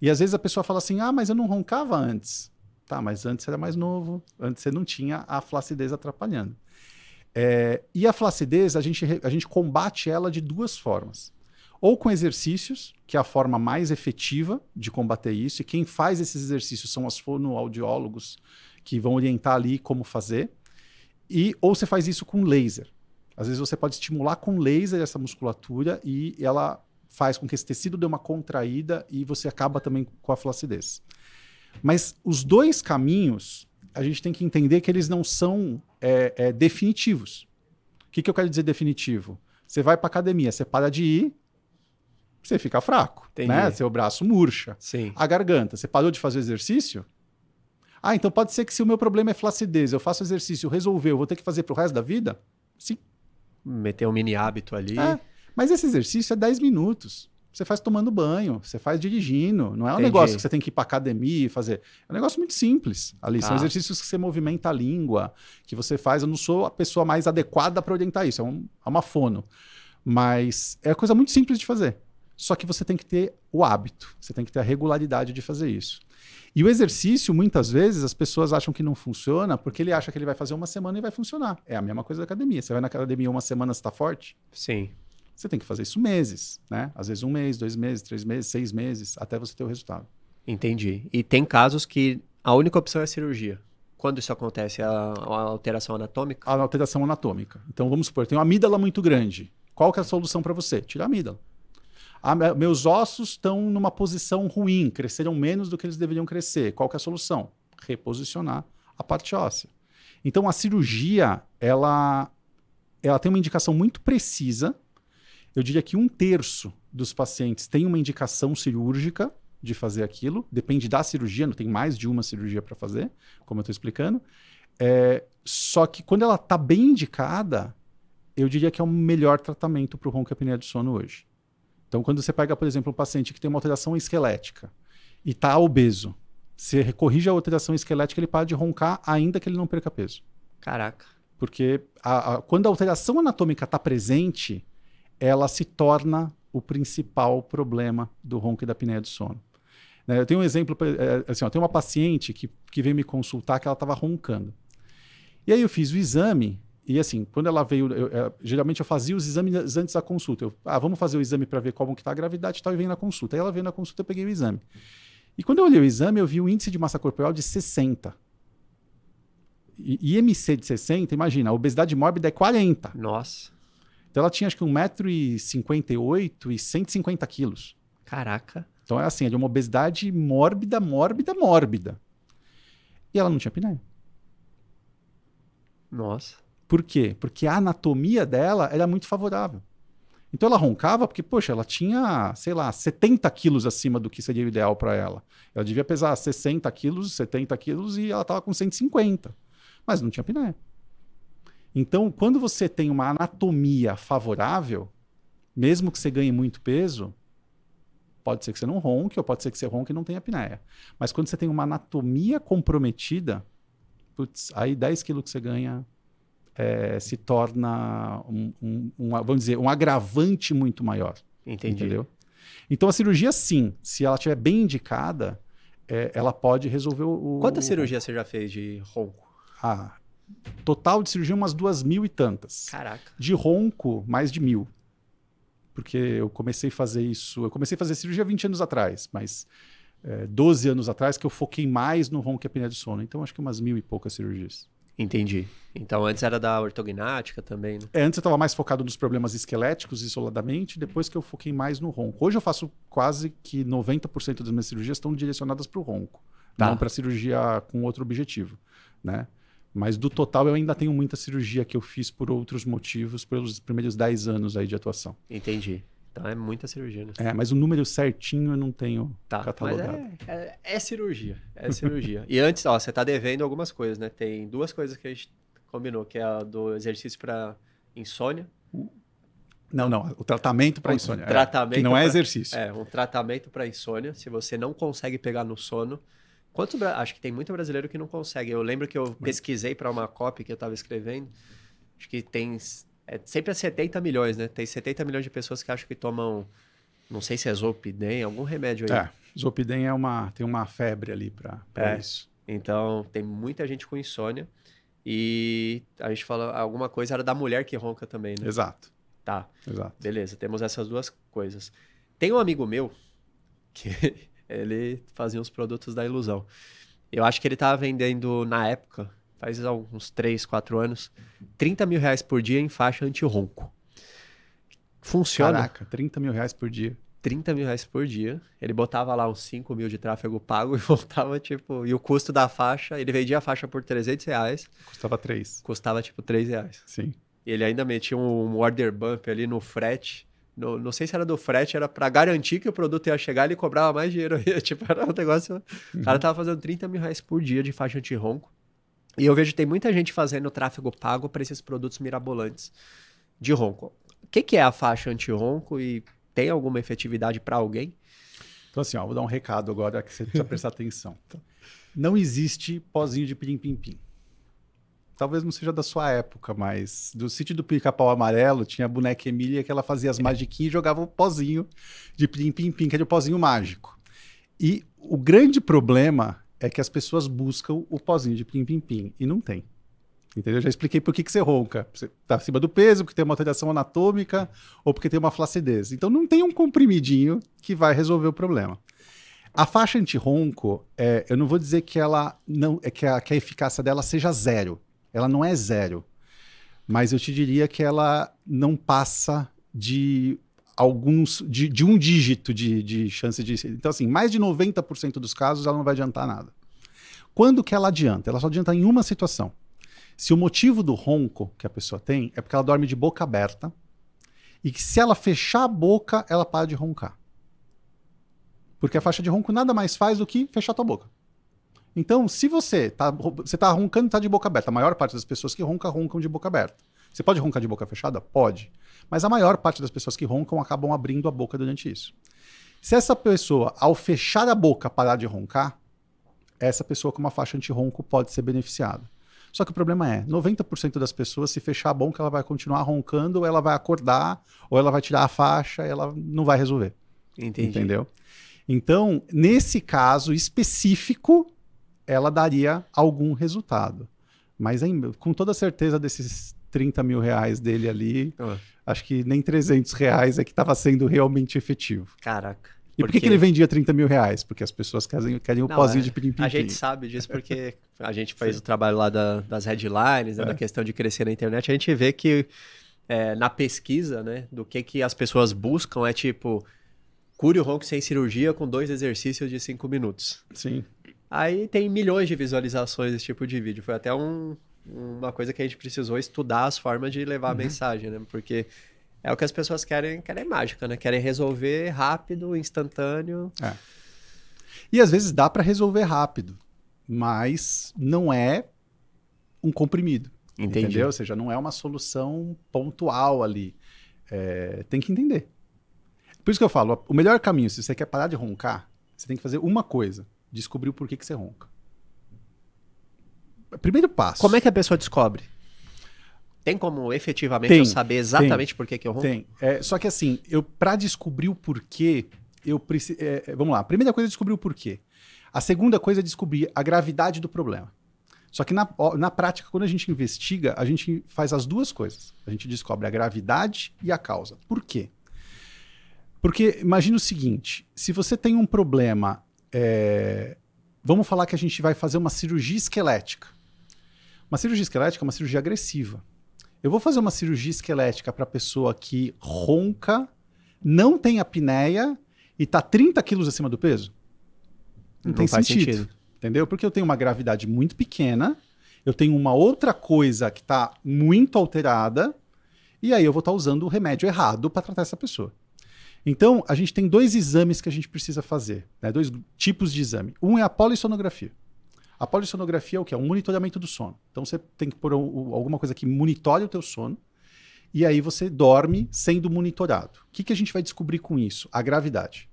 E às vezes a pessoa fala assim: "Ah, mas eu não roncava antes". Tá, mas antes era mais novo, antes você não tinha a flacidez atrapalhando. É, e a flacidez, a gente, a gente combate ela de duas formas. Ou com exercícios, que é a forma mais efetiva de combater isso, e quem faz esses exercícios são os fonoaudiólogos que vão orientar ali como fazer. E, ou você faz isso com laser. Às vezes você pode estimular com laser essa musculatura e ela faz com que esse tecido dê uma contraída e você acaba também com a flacidez. Mas os dois caminhos, a gente tem que entender que eles não são é, é, definitivos. O que, que eu quero dizer definitivo? Você vai para academia, você para de ir, você fica fraco, né? Seu braço murcha. Sim. A garganta, você parou de fazer exercício? Ah, então pode ser que se o meu problema é flacidez, eu faço exercício, resolveu, eu vou ter que fazer pro resto da vida? Sim. Meter um mini hábito ali. É, mas esse exercício é 10 minutos. Você faz tomando banho, você faz dirigindo. Não é um Entendi. negócio que você tem que ir para academia e fazer. É um negócio muito simples ali. São ah. exercícios que você movimenta a língua, que você faz. Eu não sou a pessoa mais adequada para orientar isso. É, um, é uma fono. Mas é coisa muito simples de fazer. Só que você tem que ter o hábito, você tem que ter a regularidade de fazer isso. E o exercício, muitas vezes, as pessoas acham que não funciona porque ele acha que ele vai fazer uma semana e vai funcionar. É a mesma coisa da academia. Você vai na academia uma semana, você está forte? Sim. Você tem que fazer isso meses, né? Às vezes um mês, dois meses, três meses, seis meses, até você ter o resultado. Entendi. E tem casos que a única opção é a cirurgia. Quando isso acontece? A, a alteração anatômica? A alteração anatômica. Então vamos supor, tem uma amígdala muito grande. Qual que é a solução para você? Tirar a amígdala. Ah, meus ossos estão numa posição ruim, cresceram menos do que eles deveriam crescer. Qual é a solução? Reposicionar a parte óssea. Então a cirurgia, ela, ela tem uma indicação muito precisa eu diria que um terço dos pacientes tem uma indicação cirúrgica de fazer aquilo, depende da cirurgia, não tem mais de uma cirurgia para fazer, como eu estou explicando. É, só que quando ela está bem indicada, eu diria que é o melhor tratamento para o roncoapneia do sono hoje. Então, quando você pega, por exemplo, um paciente que tem uma alteração esquelética e está obeso, você corrige a alteração esquelética, ele para de roncar, ainda que ele não perca peso. Caraca. Porque a, a, quando a alteração anatômica está presente, ela se torna o principal problema do ronco e da apneia do sono. Né, eu tenho um exemplo, é, assim, eu tenho uma paciente que, que veio me consultar que ela estava roncando. E aí eu fiz o exame E assim, quando ela veio, eu, eu, geralmente eu fazia os exames antes da consulta. Eu, ah, vamos fazer o exame para ver como que tá a gravidade e tal, e vem na consulta. Aí ela veio na consulta, eu peguei o exame. E quando eu olhei o exame, eu vi o índice de massa corporal de 60. E IMC de 60, imagina, a obesidade mórbida é 40. Nossa. Então ela tinha acho que 1,58m e 150 quilos. Caraca. Então é assim, é de uma obesidade mórbida, mórbida, mórbida. E ela não tinha apneia. Nossa. Por quê? Porque a anatomia dela era muito favorável. Então ela roncava porque, poxa, ela tinha, sei lá, 70 quilos acima do que seria ideal para ela. Ela devia pesar 60 quilos, 70 quilos e ela estava com 150. Mas não tinha apneia. Então, quando você tem uma anatomia favorável, mesmo que você ganhe muito peso, pode ser que você não ronque, ou pode ser que você ronque e não tenha apneia. Mas quando você tem uma anatomia comprometida, putz, aí 10 quilos que você ganha é, se torna um, um, um, vamos dizer, um agravante muito maior. Entendi. Entendeu? Então a cirurgia, sim, se ela estiver bem indicada, é, ela pode resolver o. Quantas cirurgias você já fez de ronco? Ah, total de cirurgia, umas duas mil e tantas. Caraca. De ronco, mais de mil. Porque eu comecei a fazer isso. Eu comecei a fazer cirurgia 20 anos atrás, mas é, 12 anos atrás que eu foquei mais no ronco e apneia de sono. Então acho que umas mil e poucas cirurgias. Entendi. Então antes era da ortognática também, né? É, antes eu estava mais focado nos problemas esqueléticos isoladamente, depois que eu foquei mais no ronco. Hoje eu faço quase que 90% das minhas cirurgias estão direcionadas para o ronco, tá. não para cirurgia com outro objetivo, né? Mas do total eu ainda tenho muita cirurgia que eu fiz por outros motivos, pelos primeiros 10 anos aí de atuação. Entendi. Então é muita cirurgia, né? É, mas o número certinho eu não tenho tá, catalogado. É, é, é cirurgia. É cirurgia. e antes, ó, você tá devendo algumas coisas, né? Tem duas coisas que a gente combinou, que é a do exercício para insônia. Não, não. O tratamento para insônia. Tratamento é, que não é pra, exercício. É, um tratamento para insônia. Se você não consegue pegar no sono. Quantos, acho que tem muito brasileiro que não consegue. Eu lembro que eu pesquisei para uma copy que eu estava escrevendo. Acho que tem é sempre a 70 milhões, né? Tem 70 milhões de pessoas que acham que tomam, não sei se é Zolpidem, algum remédio aí. É, Zolpidem é uma, tem uma febre ali para é. isso. Então, tem muita gente com insônia. E a gente fala, alguma coisa era da mulher que ronca também, né? Exato. Tá. Exato. Beleza, temos essas duas coisas. Tem um amigo meu [LAUGHS] que ele fazia uns produtos da ilusão. Eu acho que ele estava vendendo na época faz uns 3, 4 anos, 30 mil reais por dia em faixa anti-ronco. Funciona. Caraca, 30 mil reais por dia. 30 mil reais por dia. Ele botava lá uns 5 mil de tráfego pago [LAUGHS] e voltava, tipo. E o custo da faixa, ele vendia a faixa por 300 reais. Custava 3. Custava, tipo, 3 reais. Sim. Ele ainda metia um order bump ali no frete. No, não sei se era do frete, era para garantir que o produto ia chegar, ele cobrava mais dinheiro. [LAUGHS] tipo, era um negócio. O cara tava fazendo 30 mil reais por dia de faixa anti-ronco. E eu vejo que tem muita gente fazendo tráfego pago para esses produtos mirabolantes de ronco. O que, que é a faixa anti-ronco e tem alguma efetividade para alguém? Então, assim, ó, vou dar um recado agora que você precisa prestar atenção. [LAUGHS] Não existe pozinho de pirim-pim-pim. Talvez não seja da sua época, mas do sítio do pica-pau amarelo tinha a boneca Emília que ela fazia as magiquinhas e jogava o pozinho de pirim-pim-pim, que era o pozinho mágico. E o grande problema é que as pessoas buscam o pozinho de pim-pim-pim e não tem. Entendeu? Eu já expliquei por que, que você ronca. Você está acima do peso, porque tem uma alteração anatômica ou porque tem uma flacidez. Então não tem um comprimidinho que vai resolver o problema. A faixa anti-ronco, é, eu não vou dizer que ela não é que a, que a eficácia dela seja zero. Ela não é zero. Mas eu te diria que ela não passa de alguns de, de um dígito de, de chance de. Então, assim, mais de 90% dos casos ela não vai adiantar nada. Quando que ela adianta? Ela só adianta em uma situação. Se o motivo do ronco que a pessoa tem é porque ela dorme de boca aberta e que se ela fechar a boca, ela para de roncar. Porque a faixa de ronco nada mais faz do que fechar a tua boca. Então, se você está você tá roncando está de boca aberta, a maior parte das pessoas que roncam, roncam de boca aberta. Você pode roncar de boca fechada? Pode. Mas a maior parte das pessoas que roncam acabam abrindo a boca durante isso. Se essa pessoa, ao fechar a boca, parar de roncar, essa pessoa com uma faixa anti-ronco pode ser beneficiada. Só que o problema é, 90% das pessoas, se fechar a boca, ela vai continuar roncando, ou ela vai acordar, ou ela vai tirar a faixa, e ela não vai resolver. Entendi. Entendeu? Então, nesse caso específico, ela daria algum resultado. Mas com toda certeza desses 30 mil reais dele ali, Ah, acho que nem 300 reais é que estava sendo realmente efetivo. caraca. E por que, que ele vendia 30 mil reais? Porque as pessoas querem, querem o Não, pozinho é, de pirim A gente sabe disso [LAUGHS] porque a gente fez o trabalho lá da- das headlines, né, É. da questão de crescer na internet. A gente vê que é, na pesquisa, né, do que, que as pessoas buscam é tipo, cure o ronco sem cirurgia com dois exercícios de cinco minutos. Sim. Aí tem milhões de visualizações desse tipo de vídeo. Foi até um- uma coisa que a gente precisou estudar as formas de levar a mensagem, né? Porque é o que as pessoas querem, querem mágica, né? Querem resolver rápido, instantâneo. E às vezes dá para resolver rápido, mas não é um comprimido. Entendi. Entendeu? Ou seja, não é uma solução pontual ali. É, tem que entender. Por isso que eu falo, o melhor caminho, se você quer parar de roncar, você tem que fazer uma coisa: descobrir o porquê que você ronca. Primeiro passo. Como é que a pessoa descobre? Tem como efetivamente Tem, eu saber exatamente por que, que eu ronco? Tem. É, só que assim, eu para descobrir o porquê, eu preciso. vamos lá. A primeira coisa é descobrir o porquê. A segunda coisa é descobrir a gravidade do problema. Só que na, na prática, quando a gente investiga, a gente faz as duas coisas. A gente descobre a gravidade e a causa. Por quê? Porque imagina o seguinte: se você tem um problema, é, vamos falar que a gente vai fazer uma cirurgia esquelética. Uma cirurgia esquelética é uma cirurgia agressiva. Eu vou fazer uma cirurgia esquelética para pessoa que ronca, não tem apneia e tá 30 quilos acima do peso? Não, tem faz sentido, sentido. Entendeu? Porque eu tenho uma gravidade muito pequena, eu tenho uma outra coisa que está muito alterada, e aí eu vou estar usando o remédio errado para tratar essa pessoa. Então, a gente tem dois exames que a gente precisa fazer, né? dois tipos de exame. Um é a polissonografia. A polissonografia é o que? É um monitoramento do sono. Então você tem que pôr um- alguma coisa que monitore o teu sono e aí você dorme sendo monitorado. O que, que a gente vai descobrir com isso? A gravidade.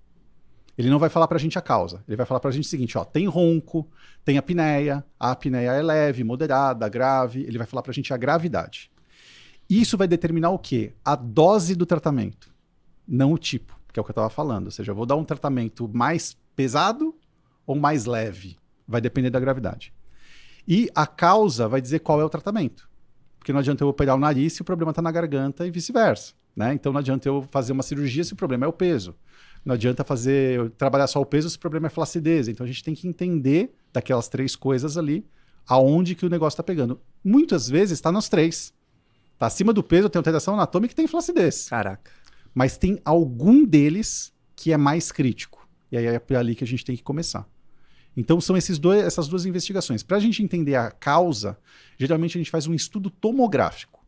Ele não vai falar pra gente a causa. Ele vai falar pra gente o seguinte, ó, tem ronco, tem apneia, a apneia é leve, moderada, grave. Ele vai falar pra gente a gravidade. Isso vai determinar o quê? A dose do tratamento, não o tipo, que é o que eu estava falando. Ou seja, eu vou dar um tratamento mais pesado ou mais leve. Vai depender da gravidade. E a causa vai dizer qual é o tratamento. Porque não adianta eu operar o nariz se o problema está na garganta e vice-versa. Né? Então não adianta eu fazer uma cirurgia se o problema é o peso. Não adianta fazer eu trabalhar só o peso se o problema é flacidez. Então a gente tem que entender daquelas três coisas ali aonde que o negócio está pegando. Muitas vezes está nos três. Tá acima do peso, tem alteração anatômica e tem flacidez. Caraca. Mas tem algum deles que é mais crítico. E aí é por ali que a gente tem que começar. Então são esses dois, essas duas investigações. Para a gente entender a causa, geralmente a gente faz um estudo tomográfico.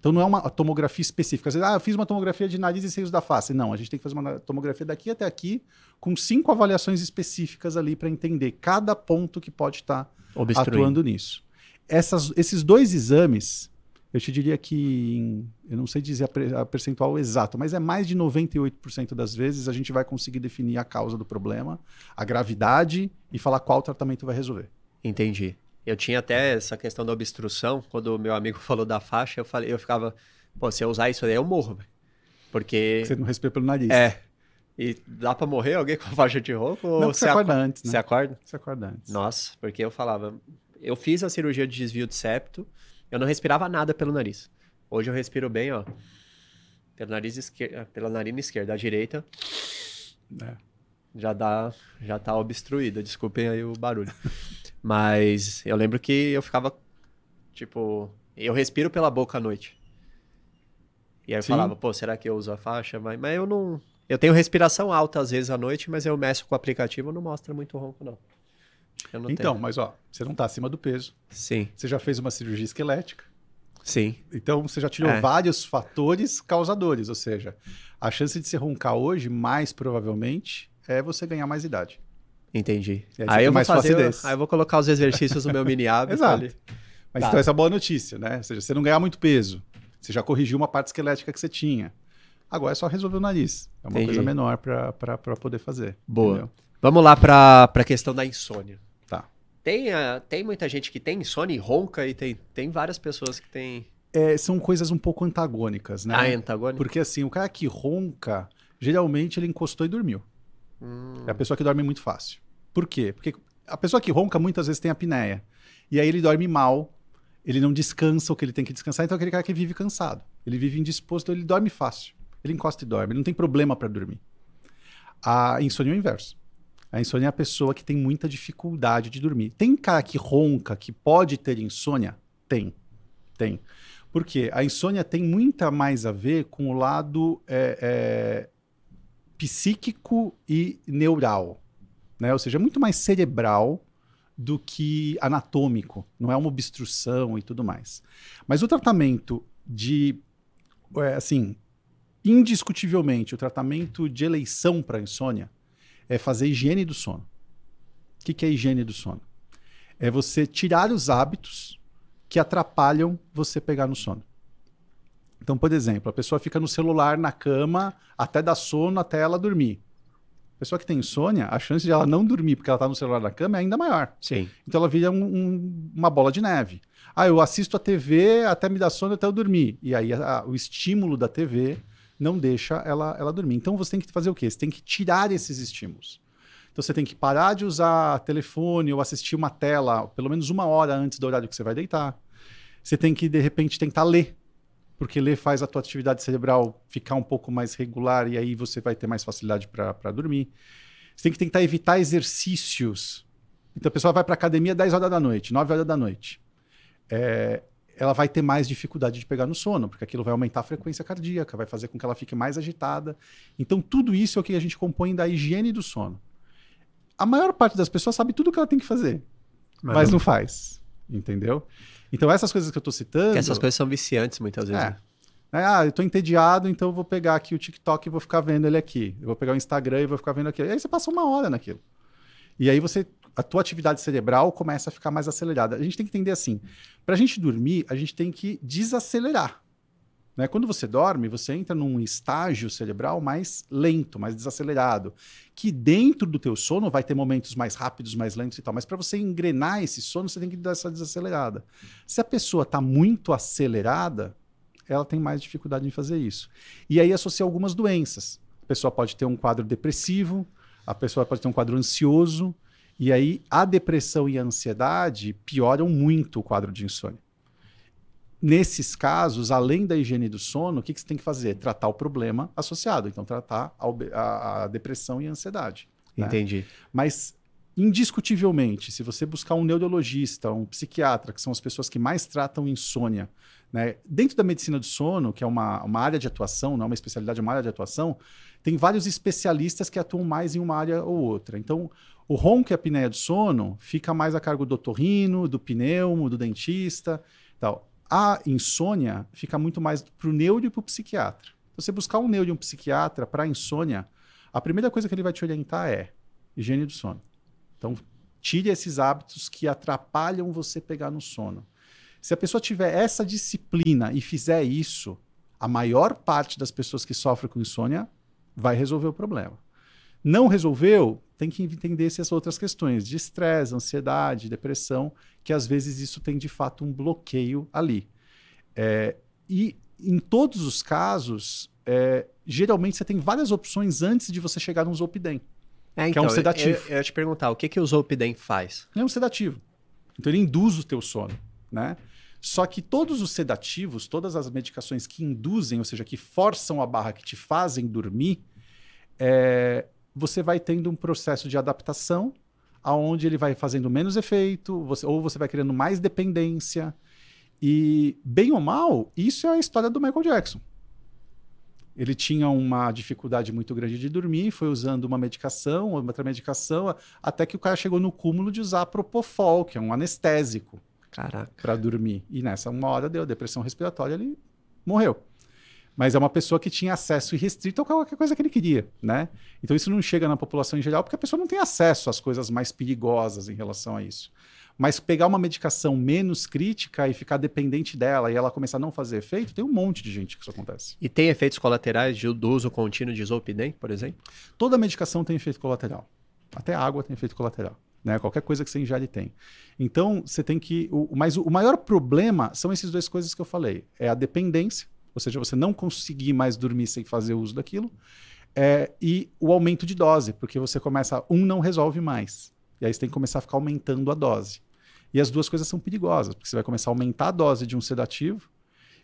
Então não é uma tomografia específica. Vezes, ah, eu fiz uma tomografia de nariz e seios da face. Não, a gente tem que fazer uma tomografia daqui até aqui, com cinco avaliações específicas ali para entender cada ponto que pode estar Obstruindo. atuando nisso. Essas, esses dois exames, eu te diria que, em- eu não sei dizer a, a percentual exato, mas é mais de 98% das vezes a gente vai conseguir definir a causa do problema, a gravidade e falar qual tratamento vai resolver. Entendi. Eu tinha até essa questão da obstrução, quando o meu amigo [LAUGHS] falou da faixa, eu falei, eu ficava, pô, se eu usar isso aí eu morro. Porque Você não respira pelo nariz. é. E dá pra morrer alguém [LAUGHS] com faixa de ronco? Não, ou você acorda antes, né? Você acorda? Você acorda antes. Nossa, porque eu falava, eu fiz a cirurgia de desvio de septo, eu não respirava nada pelo nariz. Hoje eu respiro bem, ó. Pelo nariz esquerdo, pela narina esquerda, a direita É. já dá, já tá obstruída. Desculpem aí o barulho. [LAUGHS] Mas eu lembro que eu ficava tipo, eu respiro pela boca à noite. E aí eu Sim. falava, pô, será que eu uso a faixa? Mas, mas eu não, eu tenho respiração alta às vezes à noite, mas eu meço com o aplicativo, não mostra muito ronco não. Eu não Então, tenho. mas ó, você não está acima do peso. sim, Você já fez uma cirurgia esquelética. sim. Então você já tirou É. vários fatores causadores, ou seja, a chance de você roncar hoje, mais provavelmente, é você ganhar mais idade. Entendi. Aí Aí eu vou mais fazer, flacidez. aí eu vou colocar os exercícios no meu mini hábito [LAUGHS] Exato. ali. Mas Tá. então essa é a boa notícia, né? Ou seja, você não ganhar muito peso, você já corrigiu uma parte esquelética que você tinha. Agora é só resolver o nariz. É uma Entendi. coisa menor para poder fazer. Boa. entendeu? Vamos lá pra, pra questão da insônia. Tem, ah, tem muita gente que tem insônia e ronca, e tem, tem várias pessoas que têm É, são coisas um pouco antagônicas, né? a antagônica. Porque assim, o cara que ronca, geralmente ele encostou e dormiu. Hum, É a pessoa que dorme muito fácil. Por quê? Porque a pessoa que ronca muitas vezes tem apneia. E aí ele dorme mal ele não descansa o que ele tem que descansar, então é aquele cara que vive cansado. Ele vive indisposto, ele dorme fácil. Ele encosta e dorme, ele não tem problema para dormir. A insônia é o inverso. A insônia é a pessoa que tem muita dificuldade de dormir. Tem cara que ronca, que pode ter insônia? Tem. Tem. Por quê? A insônia tem muita mais a ver com o lado é, é, psíquico e neural. Né? Ou seja, é muito mais cerebral do que anatômico. Não é uma obstrução e tudo mais. Mas o tratamento de. É, assim, indiscutivelmente, o tratamento de eleição para insônia é fazer higiene do sono. O que, que é higiene do sono? É você tirar os hábitos que atrapalham você pegar no sono. Então, por exemplo, a pessoa fica no celular na cama até dar sono, até ela dormir. A pessoa que tem insônia, a chance de ela não dormir porque ela está no celular na cama é ainda maior. Sim. Então ela vira um, um, uma bola de neve. Ah, eu assisto a TV até me dar sono até eu dormir. E aí a, o estímulo da TV não deixa ela, ela dormir. Então você tem que fazer o quê? Você tem que tirar esses estímulos. Então você tem que parar de usar telefone ou assistir uma tela pelo menos uma hora antes do horário que você vai deitar. Você tem que, de repente, tentar ler. Porque ler faz a tua atividade cerebral ficar um pouco mais regular e aí você vai ter mais facilidade para dormir. Você tem que tentar evitar exercícios. Então a pessoa vai para academia 10 horas da noite, 9 horas da noite. É, ela vai ter mais dificuldade de pegar no sono, porque aquilo vai aumentar a frequência cardíaca, vai fazer com que ela fique mais agitada. Então, tudo isso é o que a gente compõe da higiene do sono. A maior parte das pessoas sabe tudo o que ela tem que fazer, mas, mas não faz. Entendeu? Então, essas coisas que eu estou citando. Que essas coisas são viciantes muitas vezes. É. Né? Ah, eu estou entediado, então eu vou pegar aqui o TikTok e vou ficar vendo ele aqui. Eu vou pegar o Instagram e vou ficar vendo aquilo. E aí você passa uma hora naquilo. E aí você a tua atividade cerebral começa a ficar mais acelerada. A gente tem que entender assim, para a gente dormir, a gente tem que desacelerar. Né? Quando você dorme, você entra num estágio cerebral mais lento, mais desacelerado, que dentro do teu sono vai ter momentos mais rápidos, mais lentos e tal. Mas para você engrenar esse sono, você tem que dar essa desacelerada. Se a pessoa está muito acelerada, ela tem mais dificuldade em fazer isso. E aí associa algumas doenças. A pessoa pode ter um quadro depressivo, a pessoa pode ter um quadro ansioso, e aí a depressão e a ansiedade pioram muito o quadro de insônia. Nesses casos, além da higiene do sono, o que, que você tem que fazer? Tratar o problema associado. Então, tratar a, a, depressão e a ansiedade. Né? Entendi. Mas, indiscutivelmente, se você buscar um neurologista, um psiquiatra, que são as pessoas que mais tratam insônia, né? dentro da medicina do sono, que é uma, uma área de atuação, não é uma especialidade, é uma área de atuação, tem vários especialistas que atuam mais em uma área ou outra. Então, o ronco e a apneia do sono fica mais a cargo do otorrino, do pneumo, do dentista. Tal. A insônia fica muito mais para o neuro e para o psiquiatra. Você buscar um neuro e um psiquiatra para insônia, a primeira coisa que ele vai te orientar é higiene do sono. Então, tire esses hábitos que atrapalham você pegar no sono. Se a pessoa tiver essa disciplina e fizer isso, a maior parte das pessoas que sofrem com insônia vai resolver o problema. Não resolveu, tem que entender essas outras questões de estresse, ansiedade, depressão, que às vezes isso tem de fato um bloqueio ali. É, e em todos os casos, é, geralmente você tem várias opções antes de você chegar no Zolpidem, é, então, que é um então, sedativo. Eu, eu ia te perguntar, o que, que o Zolpidem faz? Ele é um sedativo. Então ele induz o teu sono, né? Só que todos os sedativos, todas as medicações que induzem, ou seja, que forçam a barra, que te fazem dormir, é, você vai tendo um processo de adaptação aonde ele vai fazendo menos efeito, você, ou você vai criando mais dependência. E, bem ou mal, isso é a história do Michael Jackson. Ele tinha uma dificuldade muito grande de dormir, foi usando uma medicação, outra medicação, até que o cara chegou no cúmulo de usar Propofol, que é um anestésico. Para dormir. E nessa uma hora deu depressão respiratória, ele morreu mas é uma pessoa que tinha acesso irrestrito a qualquer coisa que ele queria, né? Então isso não chega na população em geral porque a pessoa não tem acesso às coisas mais perigosas em relação a isso. Mas pegar uma medicação menos crítica e ficar dependente dela e ela começar a não fazer efeito, tem um monte de gente que isso acontece. E tem efeitos colaterais de, do uso contínuo de Zolpidem, por exemplo? Toda medicação tem efeito colateral. Até a água tem efeito colateral. Né? Qualquer coisa que você ingere tem. Então, você tem que. O, mas o, o maior problema são essas duas coisas que eu falei: é a dependência ou seja, você não conseguir mais dormir sem fazer uso daquilo, é, e o aumento de dose, porque você começa, um não resolve mais. E aí você tem que começar a ficar aumentando a dose. E as duas coisas são perigosas, porque você vai começar a aumentar a dose de um sedativo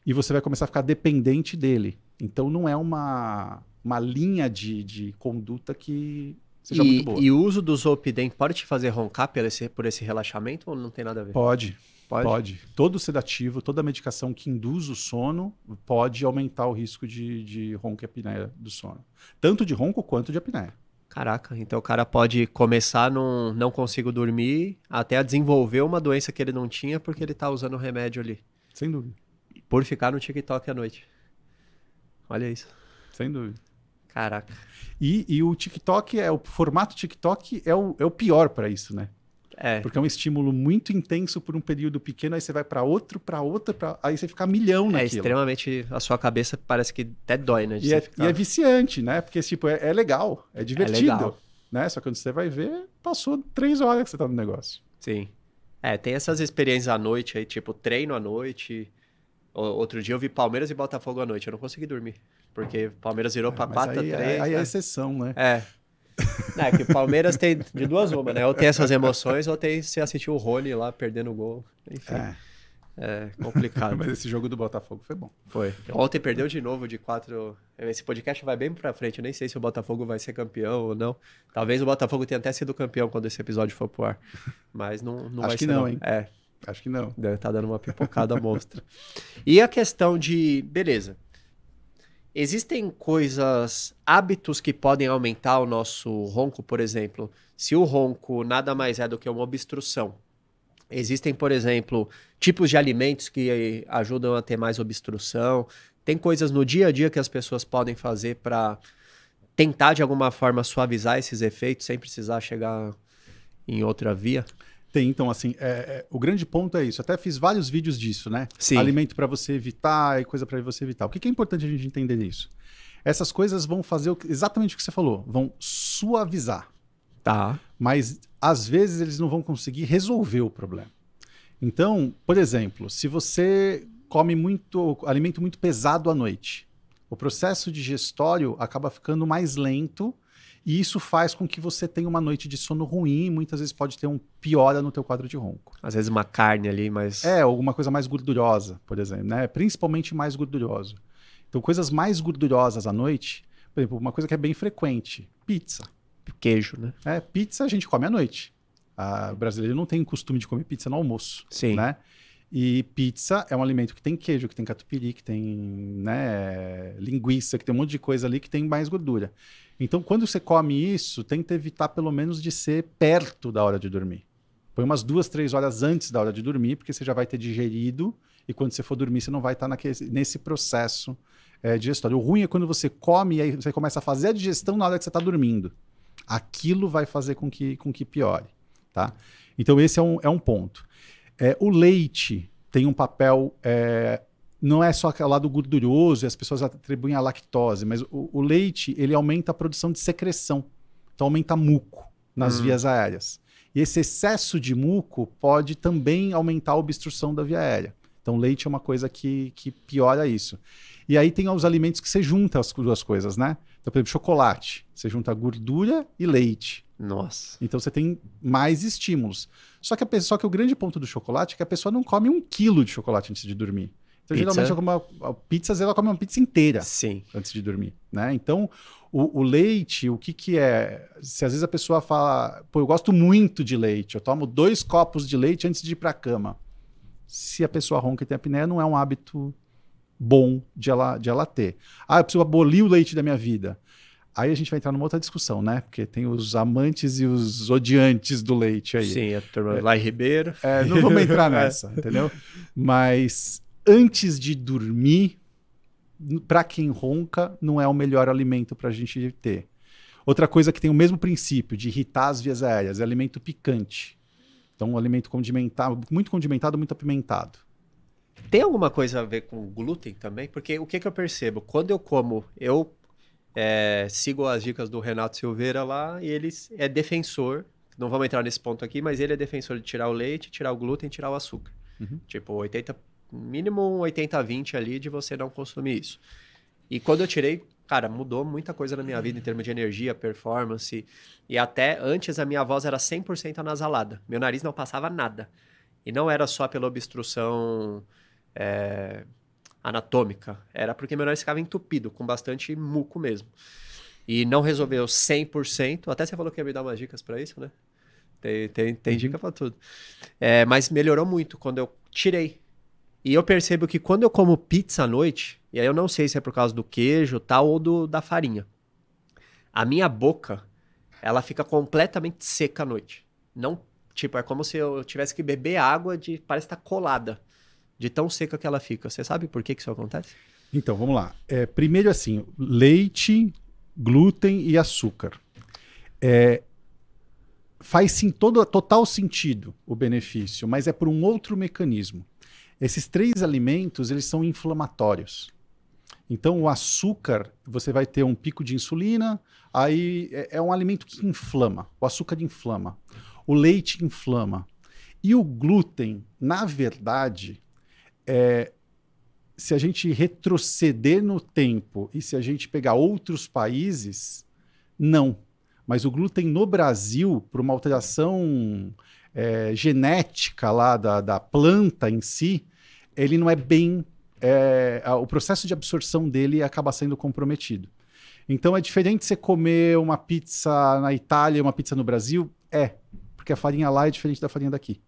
e você vai começar a ficar dependente dele. Então não é uma, uma linha de, de conduta que seja e, muito boa. E o uso do Zolpidem pode te fazer roncar por esse, por esse relaxamento ou não tem nada a ver? Pode. Pode? Pode. Todo sedativo, toda medicação que induz o sono pode aumentar o risco de, de ronco e apneia do sono. Tanto de ronco quanto de apneia. Caraca, então o cara pode começar num não consigo dormir até desenvolver uma doença que ele não tinha porque ele tá usando o remédio ali. Sem dúvida. Por ficar no TikTok à noite. Olha isso. Sem dúvida. Caraca. E, e o TikTok, é o formato TikTok é o, é o pior para isso, né? É. Porque é um estímulo muito intenso por um período pequeno, aí você vai para outro, para outra, pra... aí você fica milhão É naquilo. extremamente. A sua cabeça parece que até dói, né? de E é, ficar- e é viciante, né? Porque tipo, é, é legal, é divertido. legal. Né? Só que quando você vai ver, passou três horas que você tá no negócio. Sim. É, tem essas experiências à noite aí, tipo, treino à noite. Outro dia eu vi Palmeiras e Botafogo à noite. Eu não consegui dormir. Porque Palmeiras virou pra Mas 4 aí, a 3. aí é né? exceção, né? É. Não, é que o Palmeiras tem de duas uma, né? Ou tem essas emoções, ou tem se assistir o Rony lá perdendo o gol. Enfim, É. é, complicado. Mas esse jogo do Botafogo foi bom. Foi. Ontem perdeu de novo de quatro. Esse podcast vai bem pra frente. Eu nem sei se o Botafogo vai ser campeão ou não. Talvez o Botafogo tenha até sido campeão quando esse episódio for pro ar. Mas não, não Acho vai que ser. não, hein? É, Acho que não. deve tá dando uma pipocada monstra. E a questão de. Beleza. Existem coisas, hábitos que podem aumentar o nosso ronco, por exemplo. Se o ronco nada mais é do que uma obstrução. Existem, por exemplo, tipos de alimentos que ajudam a ter mais obstrução. Tem coisas no dia a dia que as pessoas podem fazer para tentar de alguma forma suavizar esses efeitos sem precisar chegar em outra via. Tem, então, assim, é- é- o grande ponto é isso. Até fiz vários vídeos disso, né? Sim. Alimento para você evitar e coisa para você evitar. O que, que é importante a gente entender nisso? Essas coisas vão fazer o que- exatamente o que você falou, vão suavizar. Tá. mas às vezes eles não vão conseguir resolver o problema. Então, por exemplo, se você come muito alimento muito pesado à noite, o processo digestório acaba ficando mais lento e isso faz com que você tenha uma noite de sono ruim, e muitas vezes pode ter um piora no teu quadro de ronco. Às vezes uma carne ali, mas. É, alguma coisa mais gordurosa, por exemplo, né? Principalmente mais gordurosa. Então, coisas mais gordurosas à noite, por exemplo, uma coisa que é bem frequente, pizza. queijo, né? É, pizza a gente come à noite. A, o brasileiro não tem costume de comer pizza no almoço, Sim. né? E pizza é um alimento que tem queijo, que tem catupiry, que tem né, linguiça, que tem um monte de coisa ali que tem mais gordura. Então, quando você come isso, tenta evitar pelo menos de ser perto da hora de dormir. Põe umas duas, três horas antes da hora de dormir, porque você já vai ter digerido e quando você for dormir, você não vai estar naquele, nesse processo é, digestório. O ruim é quando você come e aí você começa a fazer a digestão na hora que você está dormindo. Aquilo vai fazer com que, com que piore, tá? Então esse é um, é um ponto. É, o leite tem um papel, é, não é só aquele lado gorduroso e as pessoas atribuem a lactose, mas o, o leite ele aumenta a produção de secreção, então aumenta muco nas Hum. vias aéreas. E esse excesso de muco pode também aumentar a obstrução da via aérea. Então, leite é uma coisa que, que piora isso. E aí tem os alimentos que você junta as duas coisas, né? Então, por exemplo, chocolate. Você junta gordura e leite. Nossa. Então você tem mais estímulos. Só que, pessoa, só que o grande ponto do chocolate é que a pessoa não come um quilo de chocolate antes de dormir. Então, Pizza? geralmente, alguma, a pizza, às vezes, ela come uma pizza inteira Sim. antes de dormir, né? Então, o, o leite, o que que é? Se às vezes a pessoa fala, pô, eu gosto muito de leite, eu tomo dois copos de leite antes de ir para a cama. Se a pessoa ronca e tem apneia, não é um hábito bom de ela, de ela ter. Ah, eu preciso abolir o leite da minha vida. Aí a gente vai entrar numa outra discussão, né? Porque tem os amantes e os odiantes do leite aí. Sim, a turma lá em Ribeiro. É, não vamos entrar [LAUGHS] nessa, entendeu? Mas antes de dormir, para quem ronca, não é o melhor alimento para a gente ter. Outra coisa que tem o mesmo princípio de irritar as vias aéreas é alimento picante. Então, um alimento condimentado, muito condimentado, muito apimentado. Tem alguma coisa a ver com glúten também? Porque o que, que eu percebo? Quando eu como, eu é, sigo as dicas do Renato Silveira lá e ele é defensor. Não vamos entrar nesse ponto aqui, mas ele é defensor de tirar o leite, tirar o glúten, tirar o açúcar. Uhum. Tipo, 80, mínimo um 80-20 ali de você não consumir isso. E quando eu tirei, cara, mudou muita coisa na minha vida em termos de energia, performance. E até antes a minha voz era 100% anasalada. Meu nariz não passava nada. E não era só pela obstrução é, anatômica, era porque meu nariz ficava entupido, com bastante muco mesmo. E não resolveu 100%, até você falou que ia me dar umas dicas para isso, né? Tem, tem, tem uhum. dica para tudo. É, mas melhorou muito quando eu tirei. E eu percebo que quando eu como pizza à noite, e aí eu não sei se é por causa do queijo tal ou do, da farinha, a minha boca, ela fica completamente seca à noite. Não, tipo, é como se eu tivesse que beber água de, parece estar tá colada, de tão seca que ela fica. Você sabe por que, que isso acontece? Então, vamos lá. É, primeiro assim, leite, glúten e açúcar. É, faz sim todo, total sentido o benefício, mas é por um outro mecanismo. Esses três alimentos, eles são inflamatórios. Então, o açúcar, você vai ter um pico de insulina, aí é, é um alimento que inflama. O açúcar inflama. O leite inflama. E o glúten, na verdade, é, se a gente retroceder no tempo e se a gente pegar outros países, não. Mas o glúten no Brasil, por uma alteração é, genética lá da, da planta em si, ele não é bem. É, o processo de absorção dele acaba sendo comprometido. Então é diferente você comer uma pizza na Itália e uma pizza no Brasil? É, porque a farinha lá é diferente da farinha daqui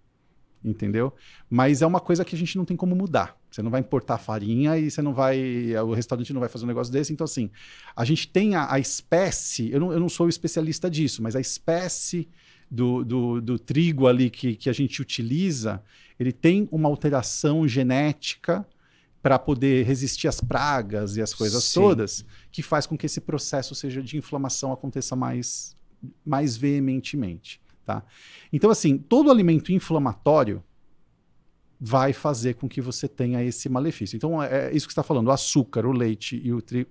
entendeu? Mas é uma coisa que a gente não tem como mudar. Você não vai importar farinha e você não vai. O restaurante não vai fazer um negócio desse. Então, assim, a gente tem a, a espécie. Eu não, eu não sou especialista disso, mas a espécie do, do, do trigo ali que, que a gente utiliza, ele tem uma alteração genética para poder resistir às pragas e as coisas Sim. todas, que faz com que esse processo seja de inflamação aconteça mais, mais veementemente. Tá? Então, assim, todo alimento inflamatório vai fazer com que você tenha esse malefício. Então, é, é isso que você está falando: o açúcar, o leite e o trigo,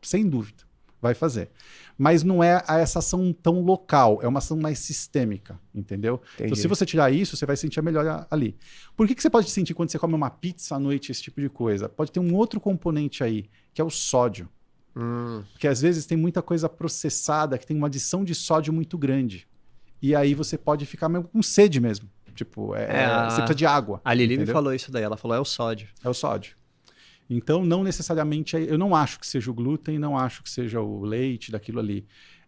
sem dúvida, vai fazer. Mas não é essa ação tão local, é uma ação mais sistêmica, entendeu? Entendi. Então, se você tirar isso, você vai sentir a melhora ali. Por que, que você pode sentir quando você come uma pizza à noite, esse tipo de coisa? Pode ter um outro componente aí, que é o sódio. Hum. Porque às vezes tem muita coisa processada que tem uma adição de sódio muito grande. E aí você pode ficar meio com sede mesmo. Tipo, é, é a... você precisa de água. A Lili entendeu? me falou isso daí. Ela falou, é o sódio. É o sódio. Então, não necessariamente. É, eu não acho que seja o glúten, não acho que seja o leite daquilo ali.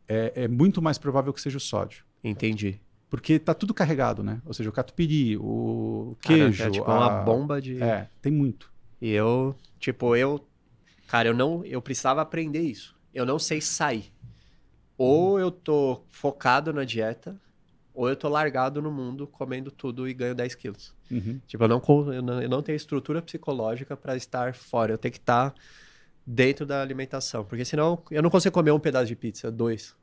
É, é muito mais provável que seja o sódio. Entendi. Porque tá tudo carregado, né? Ou seja, o catupiry, o queijo. Cara, é tipo a... uma bomba de. É, tem muito. E eu, tipo, eu. Cara, eu não. Eu precisava aprender isso. Eu não sei sair. Ou eu tô focado na dieta, ou eu tô largado no mundo comendo tudo e ganho 10 quilos. Uhum. Tipo, eu não, eu não, eu não tenho estrutura psicológica para estar fora. Eu tenho que estar tá dentro da alimentação. Porque senão eu não consigo comer um pedaço de pizza, dois.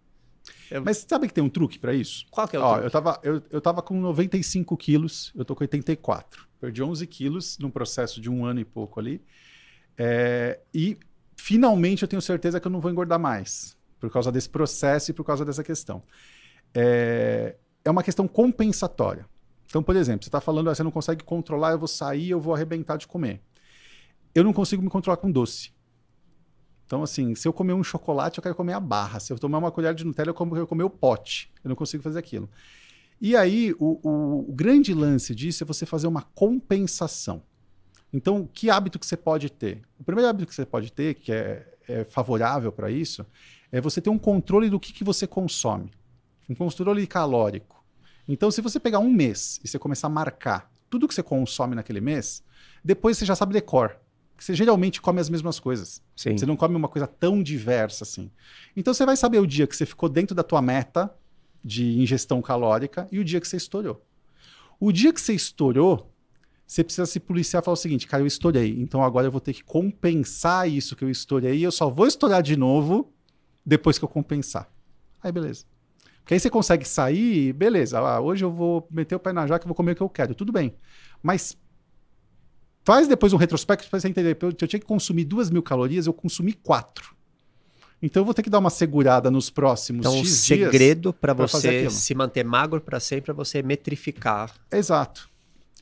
Eu... Mas sabe que tem um truque para isso? Qual que é o Ó, truque? Eu tava, eu, eu tava com 95 quilos, eu tô com 84. Perdi 11 quilos num processo de um ano e pouco ali. É, e finalmente eu tenho certeza que eu não vou engordar mais por causa desse processo e por causa dessa questão. É, é uma questão compensatória. Então, por exemplo, você está falando, ah, você não consegue controlar, eu vou sair, eu vou arrebentar de comer. Eu não consigo me controlar com doce. Então, assim, se eu comer um chocolate, eu quero comer a barra. Se eu tomar uma colher de Nutella, eu quero comer o pote. Eu não consigo fazer aquilo. E aí, o, o, o grande lance disso é você fazer uma compensação. Então, que hábito que você pode ter? O primeiro hábito que você pode ter, que é, é favorável para isso, é você ter um controle do que, que você consome. Um controle calórico. Então, se você pegar um mês e você começar a marcar tudo que você consome naquele mês, depois você já sabe decor. Você geralmente come as mesmas coisas. Sim. Você não come uma coisa tão diversa assim. Então você vai saber o dia que você ficou dentro da tua meta de ingestão calórica e o dia que você estourou. O dia que você estourou, você precisa se policiar e falar o seguinte, cara, eu estourei, então agora eu vou ter que compensar isso que eu estourei eu só vou estourar de novo depois que eu compensar. Aí beleza. Porque aí você consegue sair, beleza, ah, hoje eu vou meter o pé na jaca e vou comer o que eu quero, tudo bem. Mas faz depois um retrospecto para você entender. Eu, eu tinha que consumir duas mil calorias, eu consumi quatro. Então eu vou ter que dar uma segurada nos próximos então, X o segredo para você se manter magro para sempre é você metrificar. Exato.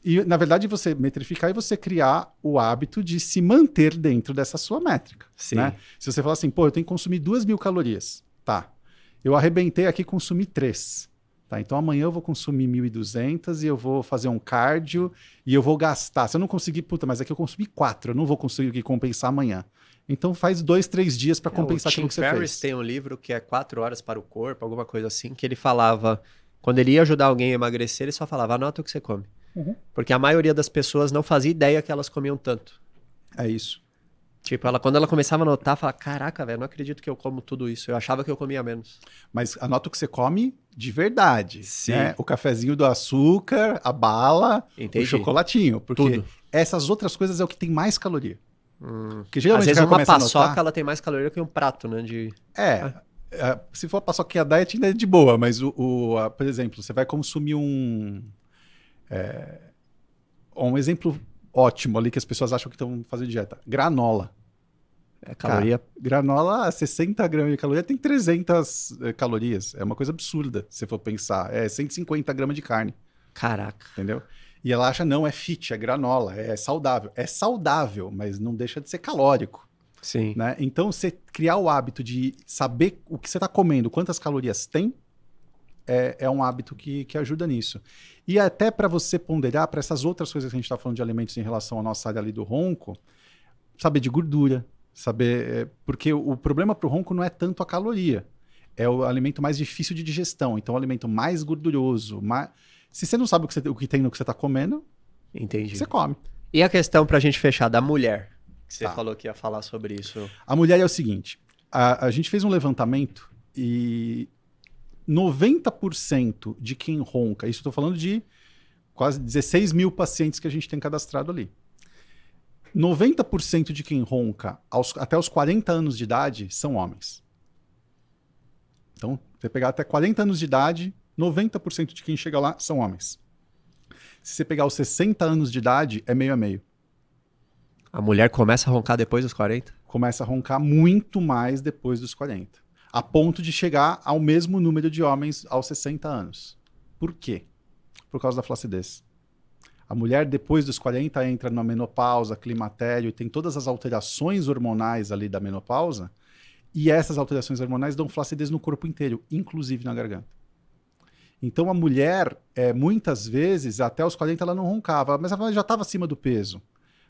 E, na verdade, você metrificar e você criar o hábito de se manter dentro dessa sua métrica. Sim. Né? Se você falar assim, pô, eu tenho que consumir duas mil calorias. Tá. Eu arrebentei aqui e consumi três. Tá, então amanhã eu vou consumir 1.200 e eu vou fazer um cardio e eu vou gastar. Se eu não conseguir, puta, mas é que eu consumi quatro, eu não vou conseguir compensar amanhã. Então faz dois, três dias para compensar é, o Tim aquilo que você Ferriss fez. tem um livro que é quatro horas para o corpo, alguma coisa assim, que ele falava, quando ele ia ajudar alguém a emagrecer, ele só falava, anota o que você come. Uhum. Porque a maioria das pessoas não fazia ideia que elas comiam tanto. É isso. Tipo, ela, quando ela começava a notar, falava, caraca, velho, não acredito que eu como tudo isso. Eu achava que eu comia menos. Mas anota o que você come de verdade. Sim. né? O cafezinho do açúcar, a bala, Entendi. o chocolatinho. Porque Tudo. essas outras coisas é o que tem mais caloria. Hum. Porque Às geralmente vezes o cara uma paçoca, notar- ela tem mais caloria que um prato, né? De... É. é, Se for a paçoquinha diet, ainda é de boa, mas o, o- a- por exemplo, você vai consumir um. é, um exemplo ótimo ali que as pessoas acham que estão fazendo dieta: granola. É caloria. Granola, 60 gramas de caloria, tem 300 eh, calorias. É uma coisa absurda, se for pensar. É 150 gramas de carne, Caraca. entendeu? E ela acha, não, é fit, é granola, é saudável. É saudável, mas não deixa de ser calórico. Sim. né? Então, você criar o hábito de saber o que você está comendo, quantas calorias tem, é, é um hábito que, que ajuda nisso. E até para você ponderar para essas outras coisas que a gente está falando de alimentos em relação à nossa área ali do ronco, saber de gordura, saber. é, porque o, problema para o ronco não é tanto a caloria, é o alimento mais difícil de digestão. Então, o alimento mais gorduroso. Mais... Se você não sabe o que, você- o que tem no que você está comendo, Entendi. você come. E a questão pra gente fechar da mulher? Que você Tá. falou que ia falar sobre isso. A mulher é o seguinte: a, a gente fez um levantamento e 90% de quem ronca, isso eu estou falando de quase 16 mil pacientes que a gente tem cadastrado ali. 90% de quem ronca aos- até os 40 anos de idade são homens. Então, você pegar até 40 anos de idade, 90% de quem chega lá são homens. Se você pegar os 60 anos de idade, é meio a meio. A mulher começa a roncar depois dos 40? começa a roncar muito mais depois dos 40. A ponto de chegar ao mesmo número de homens aos 60 anos. Por quê? Por causa da flacidez. A mulher, depois dos 40, entra na menopausa, climatério, tem todas as alterações hormonais ali da menopausa, e essas alterações hormonais dão flacidez no corpo inteiro, inclusive na garganta. Então a mulher, é, muitas vezes, até os 40 ela não roncava, mas ela já estava acima do peso.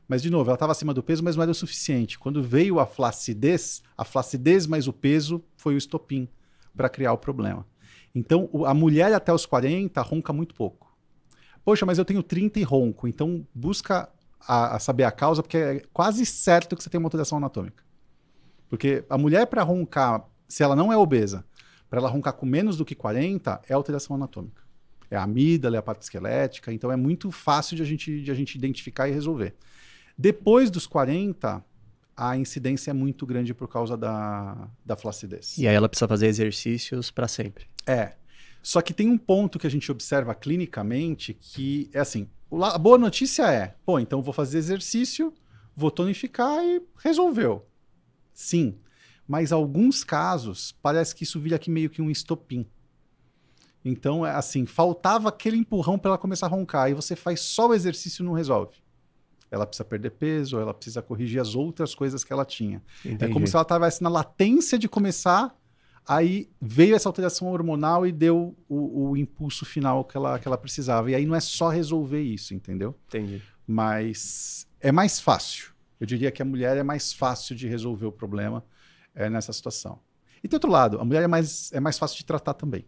Mas, de novo, ela estava acima do peso, mas não era o suficiente. Quando veio a flacidez, a flacidez mais o peso foi o estopim para criar o problema. Então, a mulher até os 40 ronca muito pouco. Poxa, mas eu tenho 30 e ronco. Então, busca a, a saber a causa, porque é quase certo que você tem uma alteração anatômica. Porque a mulher, para roncar, se ela não é obesa, para ela roncar com menos do que 40, é alteração anatômica. É a amígdala, é a parte esquelética, então é muito fácil de a gente, de a gente identificar e resolver. Depois dos 40, a incidência é muito grande por causa da, da flacidez. E aí ela precisa fazer exercícios pra sempre. É. Só que tem um ponto que a gente observa clinicamente que é assim: a boa notícia é, pô, então vou fazer exercício, vou tonificar e resolveu. Sim. Mas alguns casos, parece que isso vira aqui meio que um estopim. Então, é assim, faltava aquele empurrão para ela começar a roncar. E você faz só o exercício e não resolve. Ela precisa perder peso, ela precisa corrigir as outras coisas que ela tinha. É como se ela estivesse na latência de começar, aí veio essa alteração hormonal e deu o, o impulso final que ela, que ela precisava. E aí não é só resolver isso, entendeu? Entendi. Mas é mais fácil. Eu diria que a mulher é mais fácil de resolver o problema é, nessa situação. E do outro lado, a mulher é mais, é mais fácil de tratar também.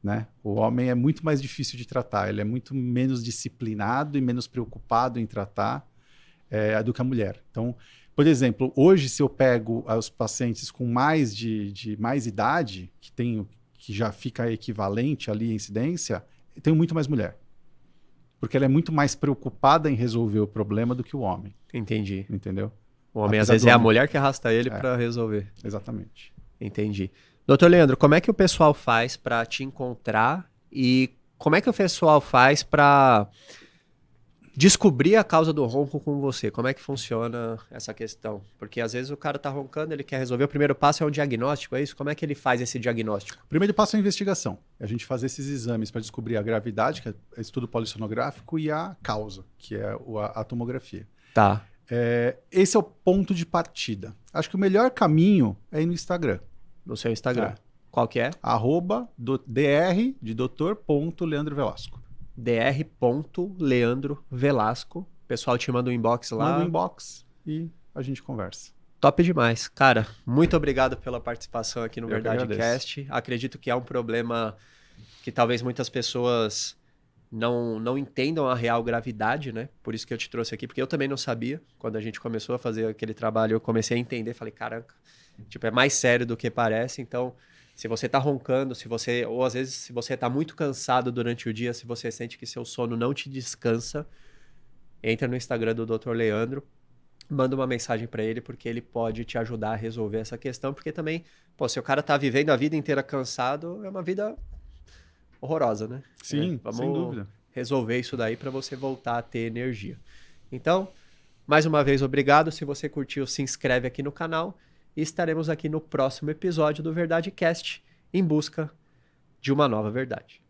Né? O homem é muito mais difícil de tratar, ele é muito menos disciplinado e menos preocupado em tratar é, do que a mulher. Então, por exemplo, hoje, se eu pego os pacientes com mais de, de mais idade, que, tem, que já fica equivalente ali a incidência, eu tenho muito mais mulher. Porque ela é muito mais preocupada em resolver o problema do que o homem, Entendi. entendeu? O homem, às Apesar vezes, do é a mulher que arrasta ele É. pra resolver. Exatamente. Entendi. Doutor Leandro, como é que o pessoal faz pra te encontrar e como é que o pessoal faz pra descobrir a causa do ronco com você? Como é que funciona essa questão? Porque às vezes o cara tá roncando, ele quer resolver. O primeiro passo é um diagnóstico, é isso? Como é que ele faz esse diagnóstico? O primeiro passo é a investigação. É a gente fazer esses exames para descobrir a gravidade, que é estudo polissonográfico, e a causa, que é a tomografia. Tá. É, esse é o ponto de partida. Acho que o melhor caminho é ir no Instagram. No seu Instagram. É. Qual que é? Arroba do, dr de doutor ponto Leandro Velasco. dr.leandro Velasco. O pessoal te manda um inbox lá. Manda um inbox e a gente conversa. Top demais. Cara, muito obrigado pela participação aqui no Eu que Verdade. Cast. Acredito que é um problema que talvez muitas pessoas não, não entendam a real gravidade, né? Por isso que eu te trouxe aqui, porque eu também não sabia. Quando a gente começou a fazer aquele trabalho, eu comecei a entender, falei, caraca, tipo, é mais sério do que parece. Então, se você tá roncando, se você, ou às vezes, se você tá muito cansado durante o dia, se você sente que seu sono não te descansa, entra no Instagram do Dr. Leandro, manda uma mensagem para ele, porque ele pode te ajudar a resolver essa questão, porque também, pô, se o cara tá vivendo a vida inteira cansado, é uma vida horrorosa, né? Sim, É, vamos sem dúvida. resolver isso daí para você voltar a ter energia. Então, mais uma vez, obrigado. Se você curtiu, se inscreve aqui no canal e estaremos aqui no próximo episódio do Verdade Cast em busca de uma nova verdade.